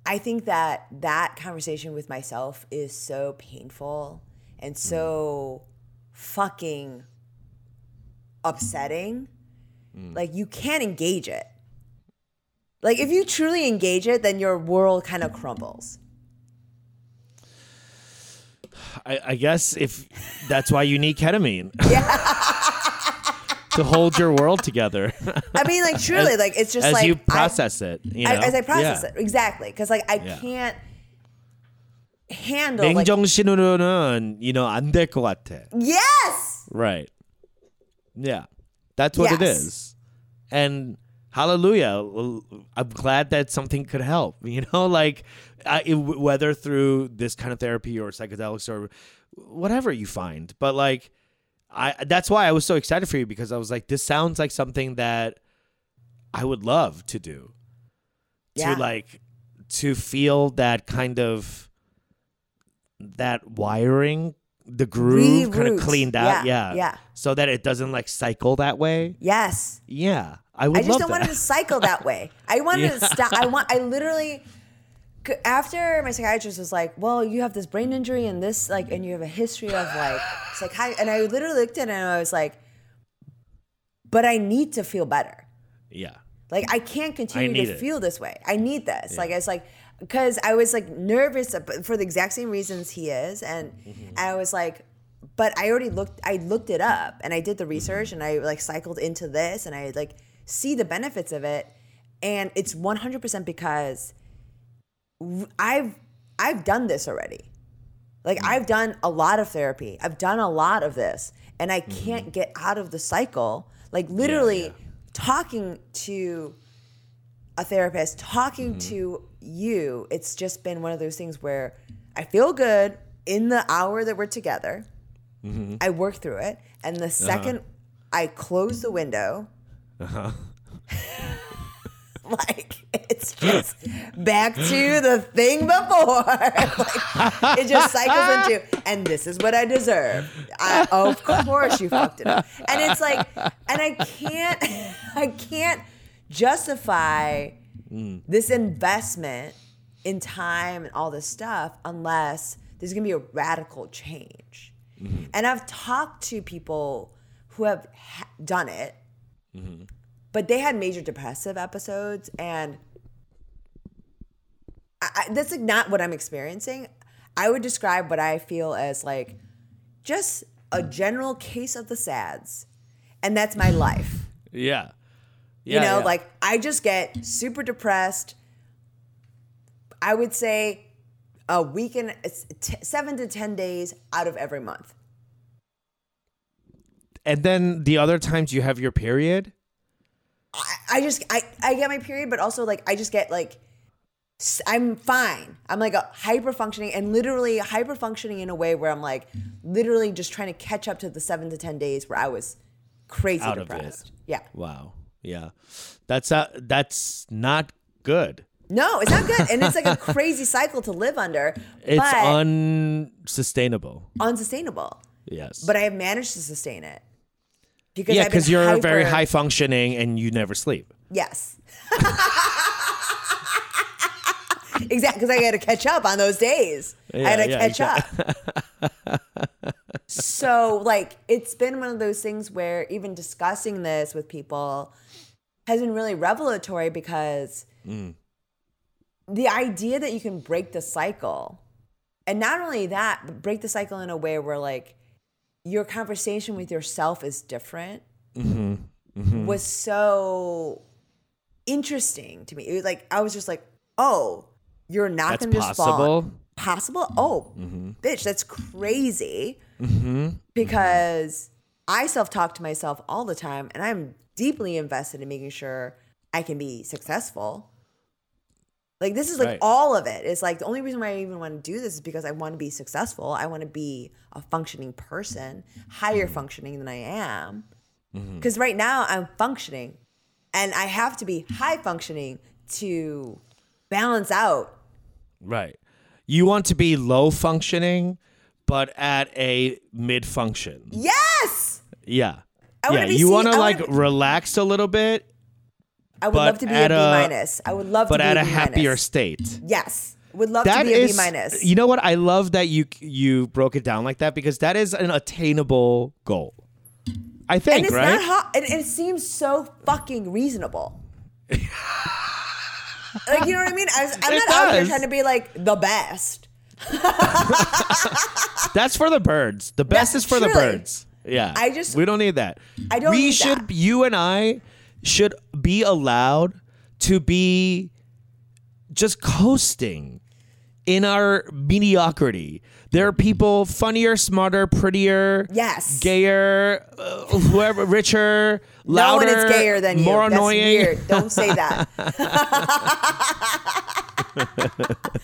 I think that that conversation with myself is so painful and so fucking upsetting. Like you can't engage it. Like if you truly engage it, then your world kind of crumbles. I, I guess if that's why you need ketamine to hold your world together I mean, like truly, like it's just as like you I- process it. You know? I- as I process Yeah. it exactly because like I Yeah. can't handle like 맨정신으로는 you know 안 될 것 같아. yes Right. Yeah. That's what it Yes. is. And hallelujah. I'm glad that something could help. You know, like I, it, whether through this kind of therapy or psychedelics or whatever you find. But like, I that's why I was so excited for you because I was like, this sounds like something that I would love to do. Yeah. To like, to feel that kind of that wiring the groove kind of cleaned out. Yeah, Yeah, yeah. So that it doesn't like cycle that way. Yes. Yeah, I would I just don't that. want it to cycle that way. I wanted to stop. I want. I literally. After my psychiatrist was like, "Well, you have this brain injury and this like, and you have a history of like psychi," and I literally looked at it and I was like, "But I need to feel better. yeah, Like, I can't continue need to it. feel this way. I need this. Yeah. Like, it's like because I was like nervous for the exact same reasons he is, and and I was like." But I already looked. I looked it up, and I did the research, mm-hmm. and I like cycled into this, and I like see the benefits of it, and it's one hundred percent because I've I've done this already. Like mm. I've done a lot of therapy. I've done a lot of this and I mm-hmm. can't get out of the cycle. Like literally yeah. talking to a therapist, talking mm-hmm. to you, it's just been one of those things where I feel good in the hour that we're together. Mm-hmm. I work through it and the uh-huh. 2nd I close the window uh-huh. like it's just back to the thing before. Like, it just cycles into, and this is what I deserve. I, of course, you fucked it up, and it's like, and I can't, I can't justify this investment in time and all this stuff unless there's gonna be a radical change. Mm-hmm. And I've talked to people who have ha- done it mm-hmm. But they had major depressive episodes and I, I, that's like not what i'm experiencing. I would describe what i feel as like just a general case of the sads and that's my life. Yeah, you know yeah. like i just get super depressed. I would say a week and t- seven to ten days out of every month. And then the other times you have your period. I just I, I get my period, but also like I just get like I'm fine. I'm like a hyper functioning and literally hyper functioning in a way where I'm like literally just trying to catch up to the seven to ten days where I was crazy Out depressed. Yeah. Wow. Yeah, that's uh, that's not good. No, it's not good. And it's like a crazy cycle to live under. It's unsustainable. unsustainable. Yes. But I have managed to sustain it. Because yeah, because you're very high functioning and you never sleep. Yes. exactly, because I had to catch up on those days. I had Yeah, to yeah, catch up. so, like, it's been one of those things where even discussing this with people has been really revelatory because Mm. the idea that you can break the cycle, and not only that, but break the cycle in a way where, like, your conversation with yourself is different mm-hmm. mm-hmm. was so interesting to me. It was like I was just like, "Oh, you're not That's going to just fall possible? on- Possible? Oh, mm-hmm. bitch, that's crazy." Mm-hmm. Because I self-talk to myself all the time, and I'm deeply invested in making sure I can be successful. Like this is like Right. all of it. It's like the only reason why I even want to do this is because I want to be successful. I want to be a functioning person, higher mm-hmm. functioning than I am. Mm-hmm. Because right now I'm functioning and I have to be high functioning to balance out. Right. You want to be low functioning, but at a mid function. Yes. Yeah. Yeah. You want to like be- relax a little bit, I would love to be a at minus. I would love but to be a minus. But at a a B happier state. Yes. Would love That to be a B minus. you know what? I love that you you broke it down like that because that is an attainable goal. I think, and it's right? not hot and it seems so fucking reasonable. like you know what I mean? I, I'm It not out here trying to be like the best. That's for the birds. The best Yeah, is for the birds. Yeah. I just- we don't need that. I don't We should. that. You and I should be allowed to be just coasting in our mediocrity. There are people funnier, smarter, prettier, Yes. gayer, uh, whoever, richer, no louder, one is gayer than you. more That's annoying. weird. Don't say that.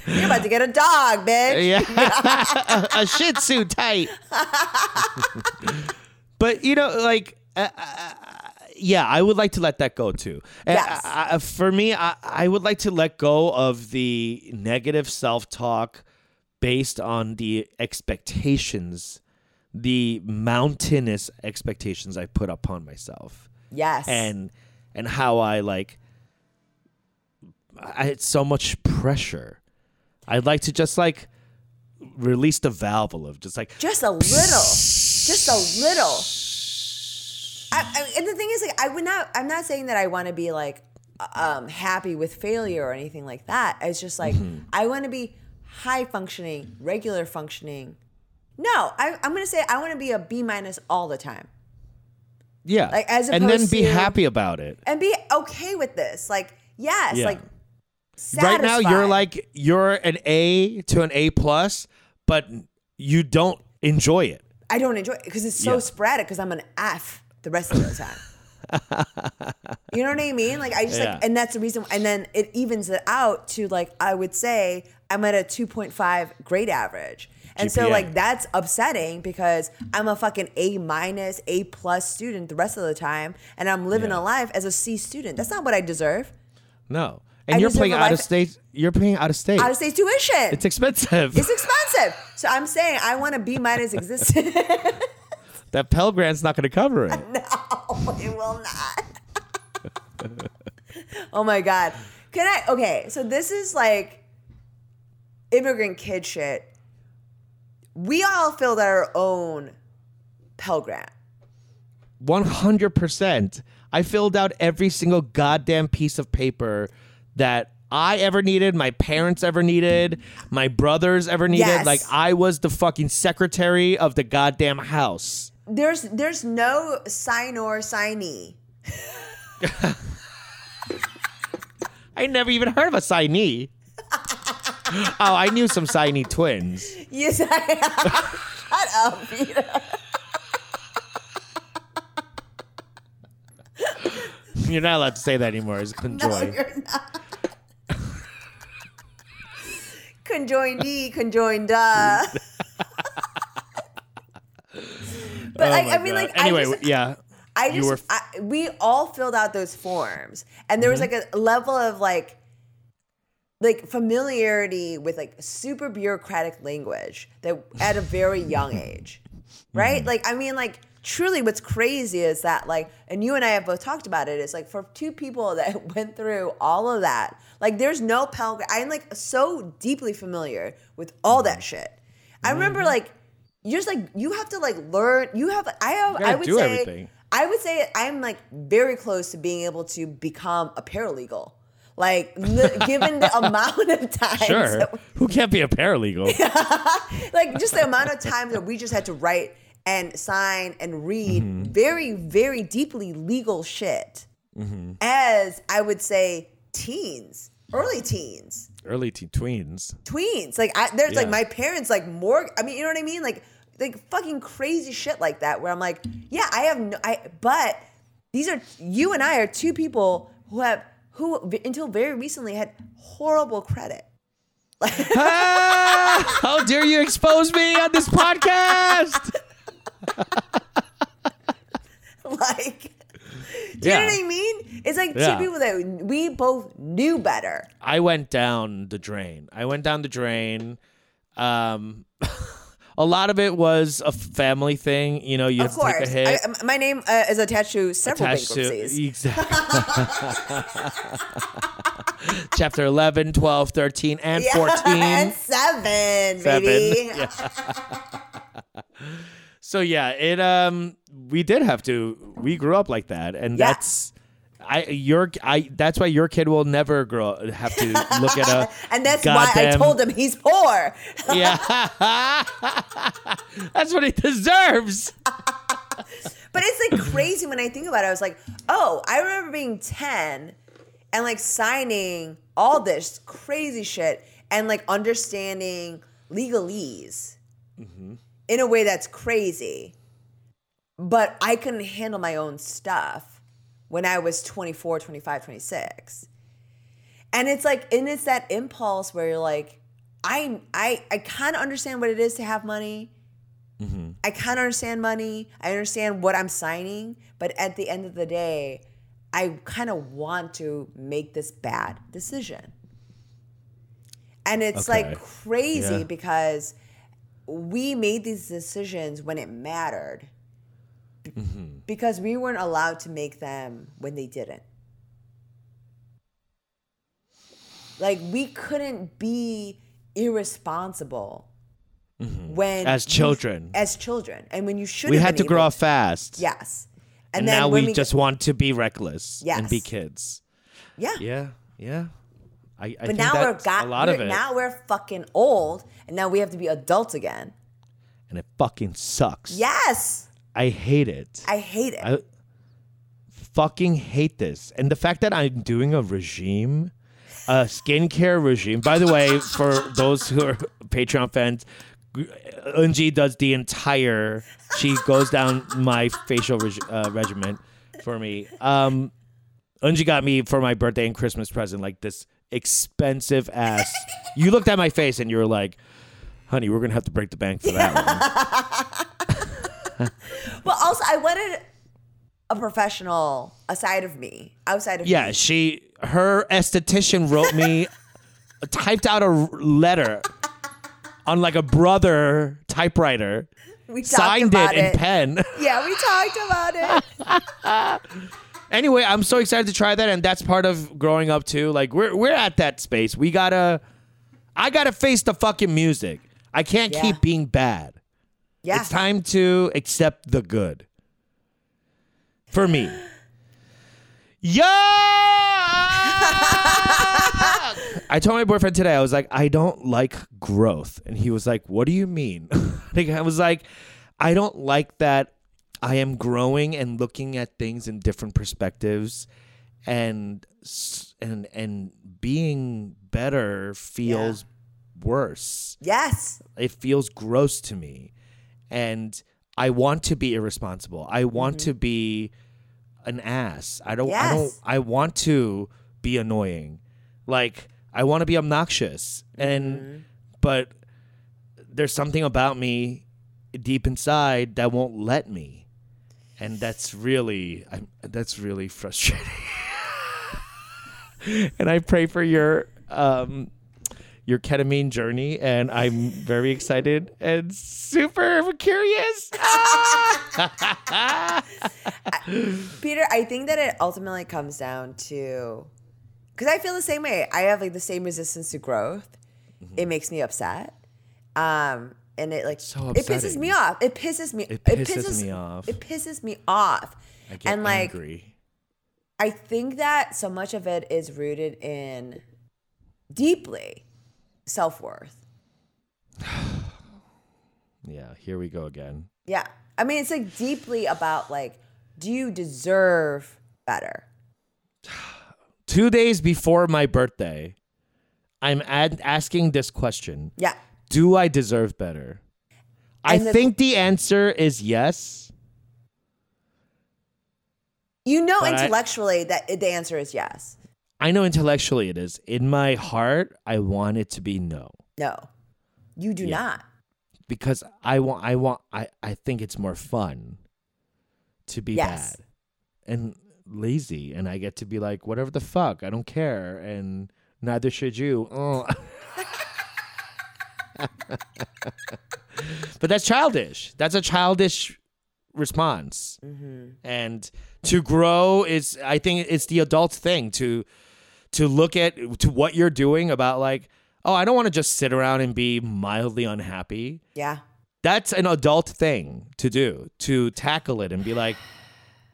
You're about to get a dog, bitch. Yeah, a Shih Tzu tight. but you know, like, uh, uh, yeah, I would like to let that go too. Yes. I- I- for me, I, I would like to let go of the negative self-talk based on the expectations the mountainous expectations I put upon myself Yes. and and how I like I had so much pressure. I'd like to just like release the valve of just like just a little, just a little. I, I, and the thing is, like, I would not. I'm not saying that I want to be like um, happy with failure or anything like that. It's just like Mm-hmm. I want to be high functioning, regular functioning. No, I, I'm gonna say I want to be a B minus all the time yeah, like, as and then be to- happy about it. and be okay with this. Like, yes, Yeah. like. Right now, you're like you're an A to an A plus, but you don't enjoy it. I don't enjoy it because it's so Yeah. sporadic. Because I'm an F the rest of the time. you know what I mean? Like I just Yeah. like, and that's the reason. And then it evens it out to like I would say I'm at a 2.5 grade average. And so like that's upsetting because I'm a fucking A minus, A plus student the rest of the time, and I'm living Yeah. a life as a C student. That's not what I deserve. No, and I you're playing out of state. You're paying out of state. Out of state tuition. it's expensive. it's expensive. So I'm saying I want to B minus existence. that Pell Grant's not going to cover it. No, it will not. oh my god. Can I okay, so this is like immigrant kid shit. We all filled out our own Pell Grant. One hundred percent. I filled out every single goddamn piece of paper that I ever needed, my parents ever needed, my brothers ever needed. Yes. Like I was the fucking secretary of the goddamn house. There's there's no sign or signee. I never even heard of a signee. oh, I knew some signee twins. Yes, I Shut up, Peter. You're not allowed to say that anymore. It's conjoy. No, you're not. Conjoined, conjoined, uh. But Oh I my mean, God. like, anyway, I just, yeah. I just, I, we all filled out those forms, and there was Mm-hmm. like a level of like, like familiarity with like super bureaucratic language that at a very young age, right? Mm-hmm. Like, I mean, like truly, what's crazy is that like, and you and I have both talked about it. Is like for two people that went through all of that, like, there's no Pell. I'm like so deeply familiar with all that shit. I remember Mm-hmm. like. You're just like you have to like learn. You have. I have. I would say. everything. I would say I'm like very close to being able to become a paralegal. Like, li- given the amount of time, Sure. we- Who can't be a paralegal? like just the amount of time that we just had to write and sign and read Mm-hmm. very, very deeply legal shit. Mm-hmm. As I would say, teens, early teens, Early teen tweens. tweens. Like, I, there's like my parents, like more. I mean, you know what I mean? Like, like fucking crazy shit like that. Where I'm like, yeah, I have no. I but these are you and I are two people who have who until very recently had horrible credit. ah, how dare you expose me on this podcast? like do you know what I mean? It's like Yeah. two people that we both knew better. I went down the drain. I went down the drain. Um, a lot of it was a family thing. You know, you Of have to take a hit. I, my name uh, is attached to several attached to- bankruptcies. exactly. Chapter 11, 12, 13, and 14. and seven, Seven. baby. So yeah, it um we did have to we grew up like that and Yeah. that's I your I that's why your kid will never grow have to look at a And that's why I told him he's poor. Yeah. that's what he deserves. But it's like crazy when I think about it. I was like, oh, I remember being 10 and like signing all this crazy shit and like understanding legalese in a way that's crazy. But I couldn't handle my own stuff when I was 24, 25, 26. And it's like, and it's that impulse where you're like, I I I kind of understand what it is to have money. Mm-hmm. I kind of understand money. I understand what I'm signing, but at the end of the day, I kind of want to make this bad decision. And it's Okay. like crazy Yeah. because we made these decisions when it mattered b- Mm-hmm. because we weren't allowed to make them when they didn't. Like we couldn't be irresponsible when Mm-hmm. As you- children. as children, and when you should we had been to grow up fast. Yes, And, then now when we, just get- want to be reckless and be kids. yeah. Yeah, yeah. I, I But think now we're that's got a lot we're, of it, now we're fucking old, and now we have to be adults again. and it fucking sucks. Yes, I hate it. I hate it. I fucking hate this. And the fact that I'm doing a regime, a skincare regime. By the way, for those who are Patreon fans, Eunji does the entire. She goes down my facial reg- uh, regimen for me. Um, Eunji got me for my birthday and Christmas present like this expensive ass. you looked at my face and you were like, "Honey, we're gonna have to break the bank for that one." But also, I wanted a professional aside of me, outside of Yeah, me. she her esthetician wrote me typed out a letter on like a brother typewriter, we talked signed about it in pen. Yeah, we talked about it. anyway, I'm so excited to try that and that's part of growing up too. Like we're we're at that space. We got to I got to face the fucking music. I can't Yeah. keep being bad. Yeah, It's time to accept the good. For me. Yeah. I told my boyfriend today, I was like, I don't like growth. And he was like, What do you mean? I was like, I don't like that I am growing and looking at things in different perspectives and and and being better feels worse. Yes, it feels gross to me. And i want to be irresponsible. I want to be an ass. I don't i don't i want to be annoying. Like i want to be obnoxious. And but there's something about me deep inside that won't let me. And that's really I'm, that's really frustrating. And i pray for your um your ketamine journey, and I'm very excited and super curious. Peter. I think that it ultimately comes down to because I feel the same way. I have like the same resistance to growth. Mm-hmm. It makes me upset. Um, and it like So it pisses me off. It pisses me. It pisses me off. It pisses me off. I get and like angry. I think that so much of it is rooted in deeply self worth. Yeah, here we go again. Yeah. I mean, it's like deeply about like, do you deserve better? Two days before my birthday, I'm ad- asking this question: Yeah. Do I deserve better? I the- think the answer is yes. You know But I- intellectually that the answer is yes. I know intellectually it is. In my heart, I want it to be no. No. You do Yeah. not. because I want I want I I think it's more fun to be Yes. bad and lazy and I get to be like whatever the fuck I don't care and neither should you. Oh. but that's childish. That's a childish response. Mm-hmm. And to grow is I think it's the adult thing to to look at to what you're doing about like oh I don't want to just sit around and be mildly unhappy. Yeah. that's an adult thing to do to tackle it and be like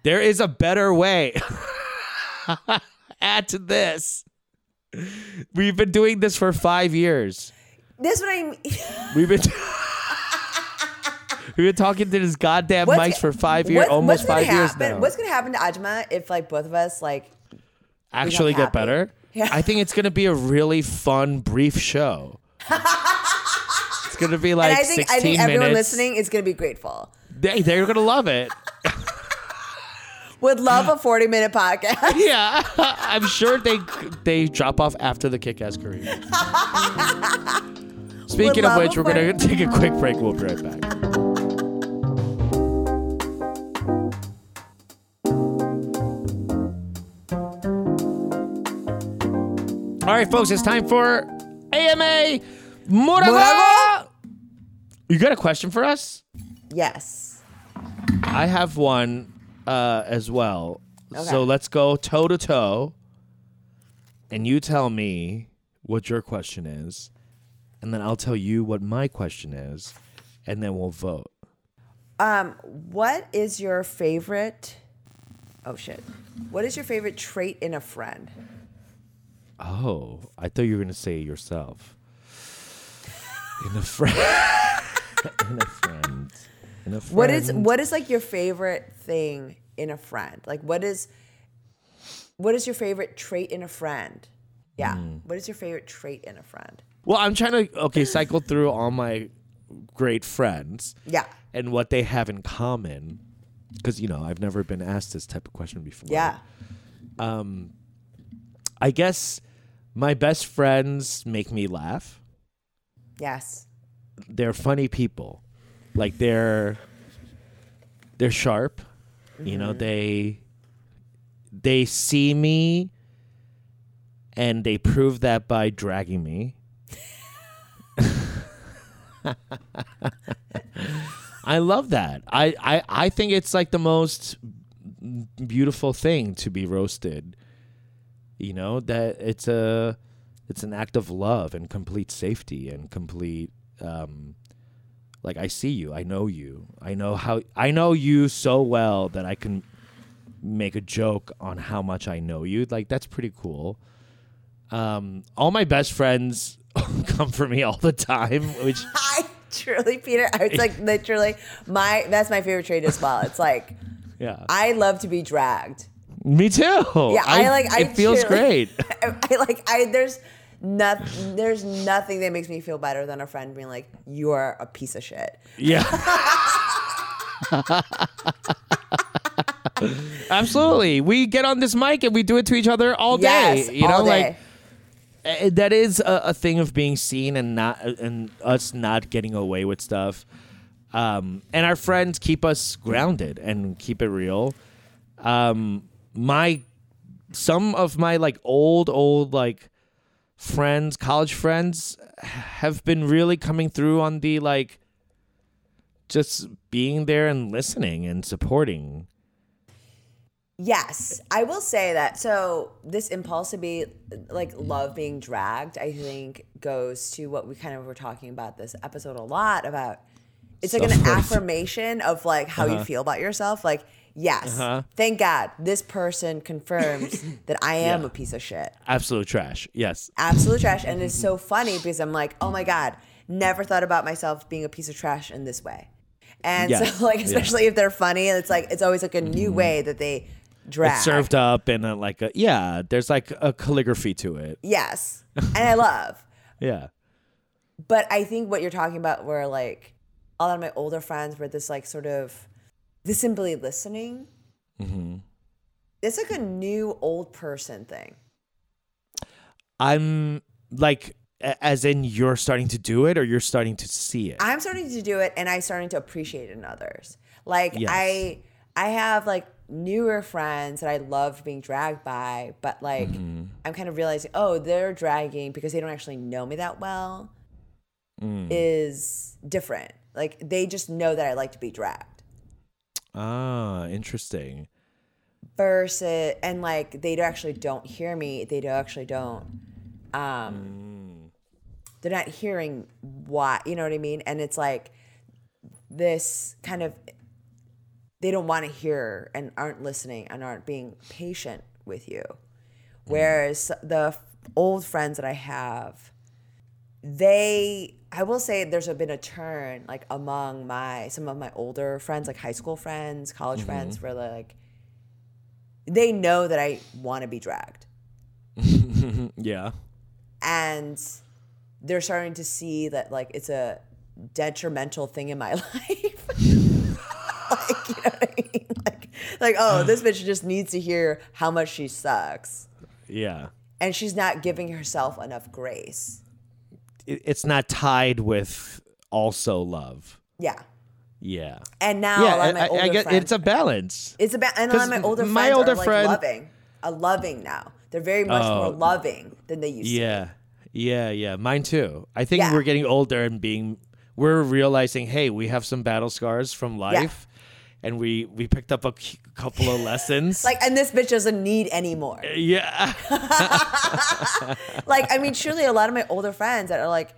there is a better way. Add to this. We've been doing this for five years. That's what I mean. we've been we've been talking to this goddamn What's- mics for five years what- almost gonna five years now. What's going to happen to Ajumma if like both of us like actually get happy. better Yeah. i think it's gonna be a really fun brief show it's gonna be like and I think 16 I think everyone minutes listening is going to be grateful. they, they're gonna love it Would love a 40 minute podcast. Yeah, I'm sure they they drop off after the kick-ass career. Speaking of which, we're gonna take a quick break. We'll be right back. All right, folks, it's time for AMA. Morago. You got a question for us? Yes. I have one uh, as well. Okay. So let's go toe to toe, and you tell me what your question is, and then I'll tell you what my question is, and then we'll vote. Um, what is your favorite? Oh shit! What is your favorite trait in a friend? Oh, I thought you were gonna say yourself. In a friend. in a friend. In a friend. What is what is like your favorite thing in a friend? Like what is what is your favorite trait in a friend? Yeah. Hmm. What is your favorite trait in a friend? Well, I'm trying to okay cycle through all my great friends Yeah. and what they have in common, because you know I've never been asked this type of question before. Yeah. Um I guess my best friends make me laugh. Yes. They're funny people. Like they're they're sharp. You know, mm-hmm. they they see me and they prove that by dragging me. I love that. I, I, I think it's like the most beautiful thing to be roasted. You know, that it's a it's an act of love and complete safety and complete um like I see you, I know you. I know how I know you so well that I can make a joke on how much I know you. Like that's pretty cool. Um all my best friends come for me all the time, which I truly, Peter, I was like literally my that's my favorite trait as well. It's like yeah. I love to be dragged. Me too. Yeah, I, like I it feels truly- great. I, like I there's nothing there's nothing that makes me feel better than a friend being like, You're a piece of shit. Yeah. Absolutely. We get on this mic and we do it to each other all day. Yes. you know, all like day. uh, that is a, a thing of being seen and not and us not getting away with stuff. Um, and our friends keep us grounded and keep it real. Um, my some of my like old old like friends, college friends, have been really coming through on the like just being there and listening and supporting. Yes, I will say that. So this impulse to be like love being dragged, I think goes to what we kind of were talking about this episode a lot about. It's like an affirmation of like how you uh-huh. feel about yourself. Like, yes, Uh-huh. thank God this person confirms that I am Yeah. a piece of shit, Absolute trash. Yes. absolute trash. And it's so funny because I'm like, oh my God, never thought about myself being a piece of trash in this way. And Yes, so, like, especially if they're funny, and it's like it's always like a new way that they drag. It's served up in a like a yeah. There's like a calligraphy to it. Yes. And I love. Yeah. But I think what you're talking about where like a lot of my older friends were this like sort of this simply listening. Mm-hmm. It's like a new old person thing. I'm like, as in you're starting to do it or you're starting to see it. I'm starting to do it and I'm starting to appreciate it in others. Like Yes. I I have like newer friends that I loved being dragged by, but like Mm-hmm. I'm kind of realizing, oh, they're dragging because they don't actually know me that well Mm. is different. Like they just know that I like to be dragged. Ah, interesting. versus and like they actually don't hear me they do actually don't um Mm. they're not hearing why you know what i mean and it's like this kind of they don't want to hear and aren't listening and aren't being patient with you whereas the old friends that i have they i will say there's a, been a turn like among my some of my older friends like high school friends college mm-hmm. friends where like they know that i want to be dragged. Yeah. and they're starting to see that like it's a detrimental thing in my life. Like you know what i mean? Like like oh this bitch just needs to hear how much she sucks. Yeah. and she's not giving herself enough grace It, it's not tied with also love. yeah Yeah. and now a yeah. I, older I get it's a balance. it's about and a lot of my older my friends older are like loving a loving now they're very much Oh. more loving than they used to be. Yeah. Yeah. Yeah. Mine too. I think Yeah. we're getting older and being we're realizing, hey, we have some battle scars from life, and we we picked up a couple of lessons. Like, and this bitch doesn't need any more. yeah, like I mean, truly, a lot of my older friends that are like,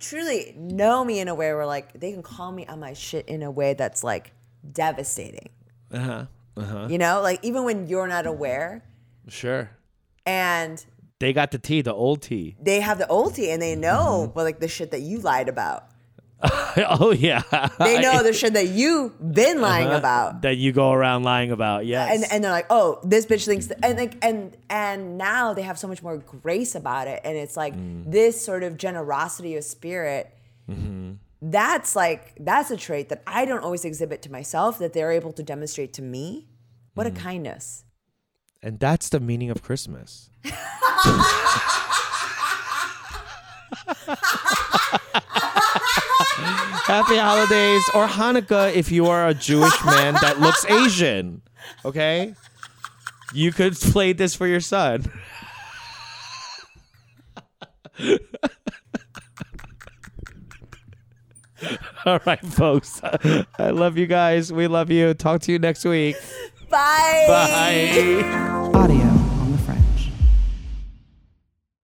truly know me in a way where like they can call me on my shit in a way that's like devastating. uh-huh. Uh-huh. You know, like even when you're not aware, sure. and They got the tea, the old tea. they have the old tea and they know, Mm-hmm. well, like the shit that you lied about. oh yeah, They know the shit that you've been lying Uh-huh. about. that you go around lying about. Yes, and and they're like, oh, this bitch thinks, that, and like, and and now they have so much more grace about it, and it's like Mm. this sort of generosity of spirit. Mm-hmm. That's like that's a trait that I don't always exhibit to myself that they're able to demonstrate to me. What Mm. a kindness! and that's the meaning of Christmas. Happy holidays or Hanukkah if you are a Jewish man that looks Asian. Okay? You could play this for your son. All right, folks. I love you guys. We love you. Talk to you next week. Bye. Bye.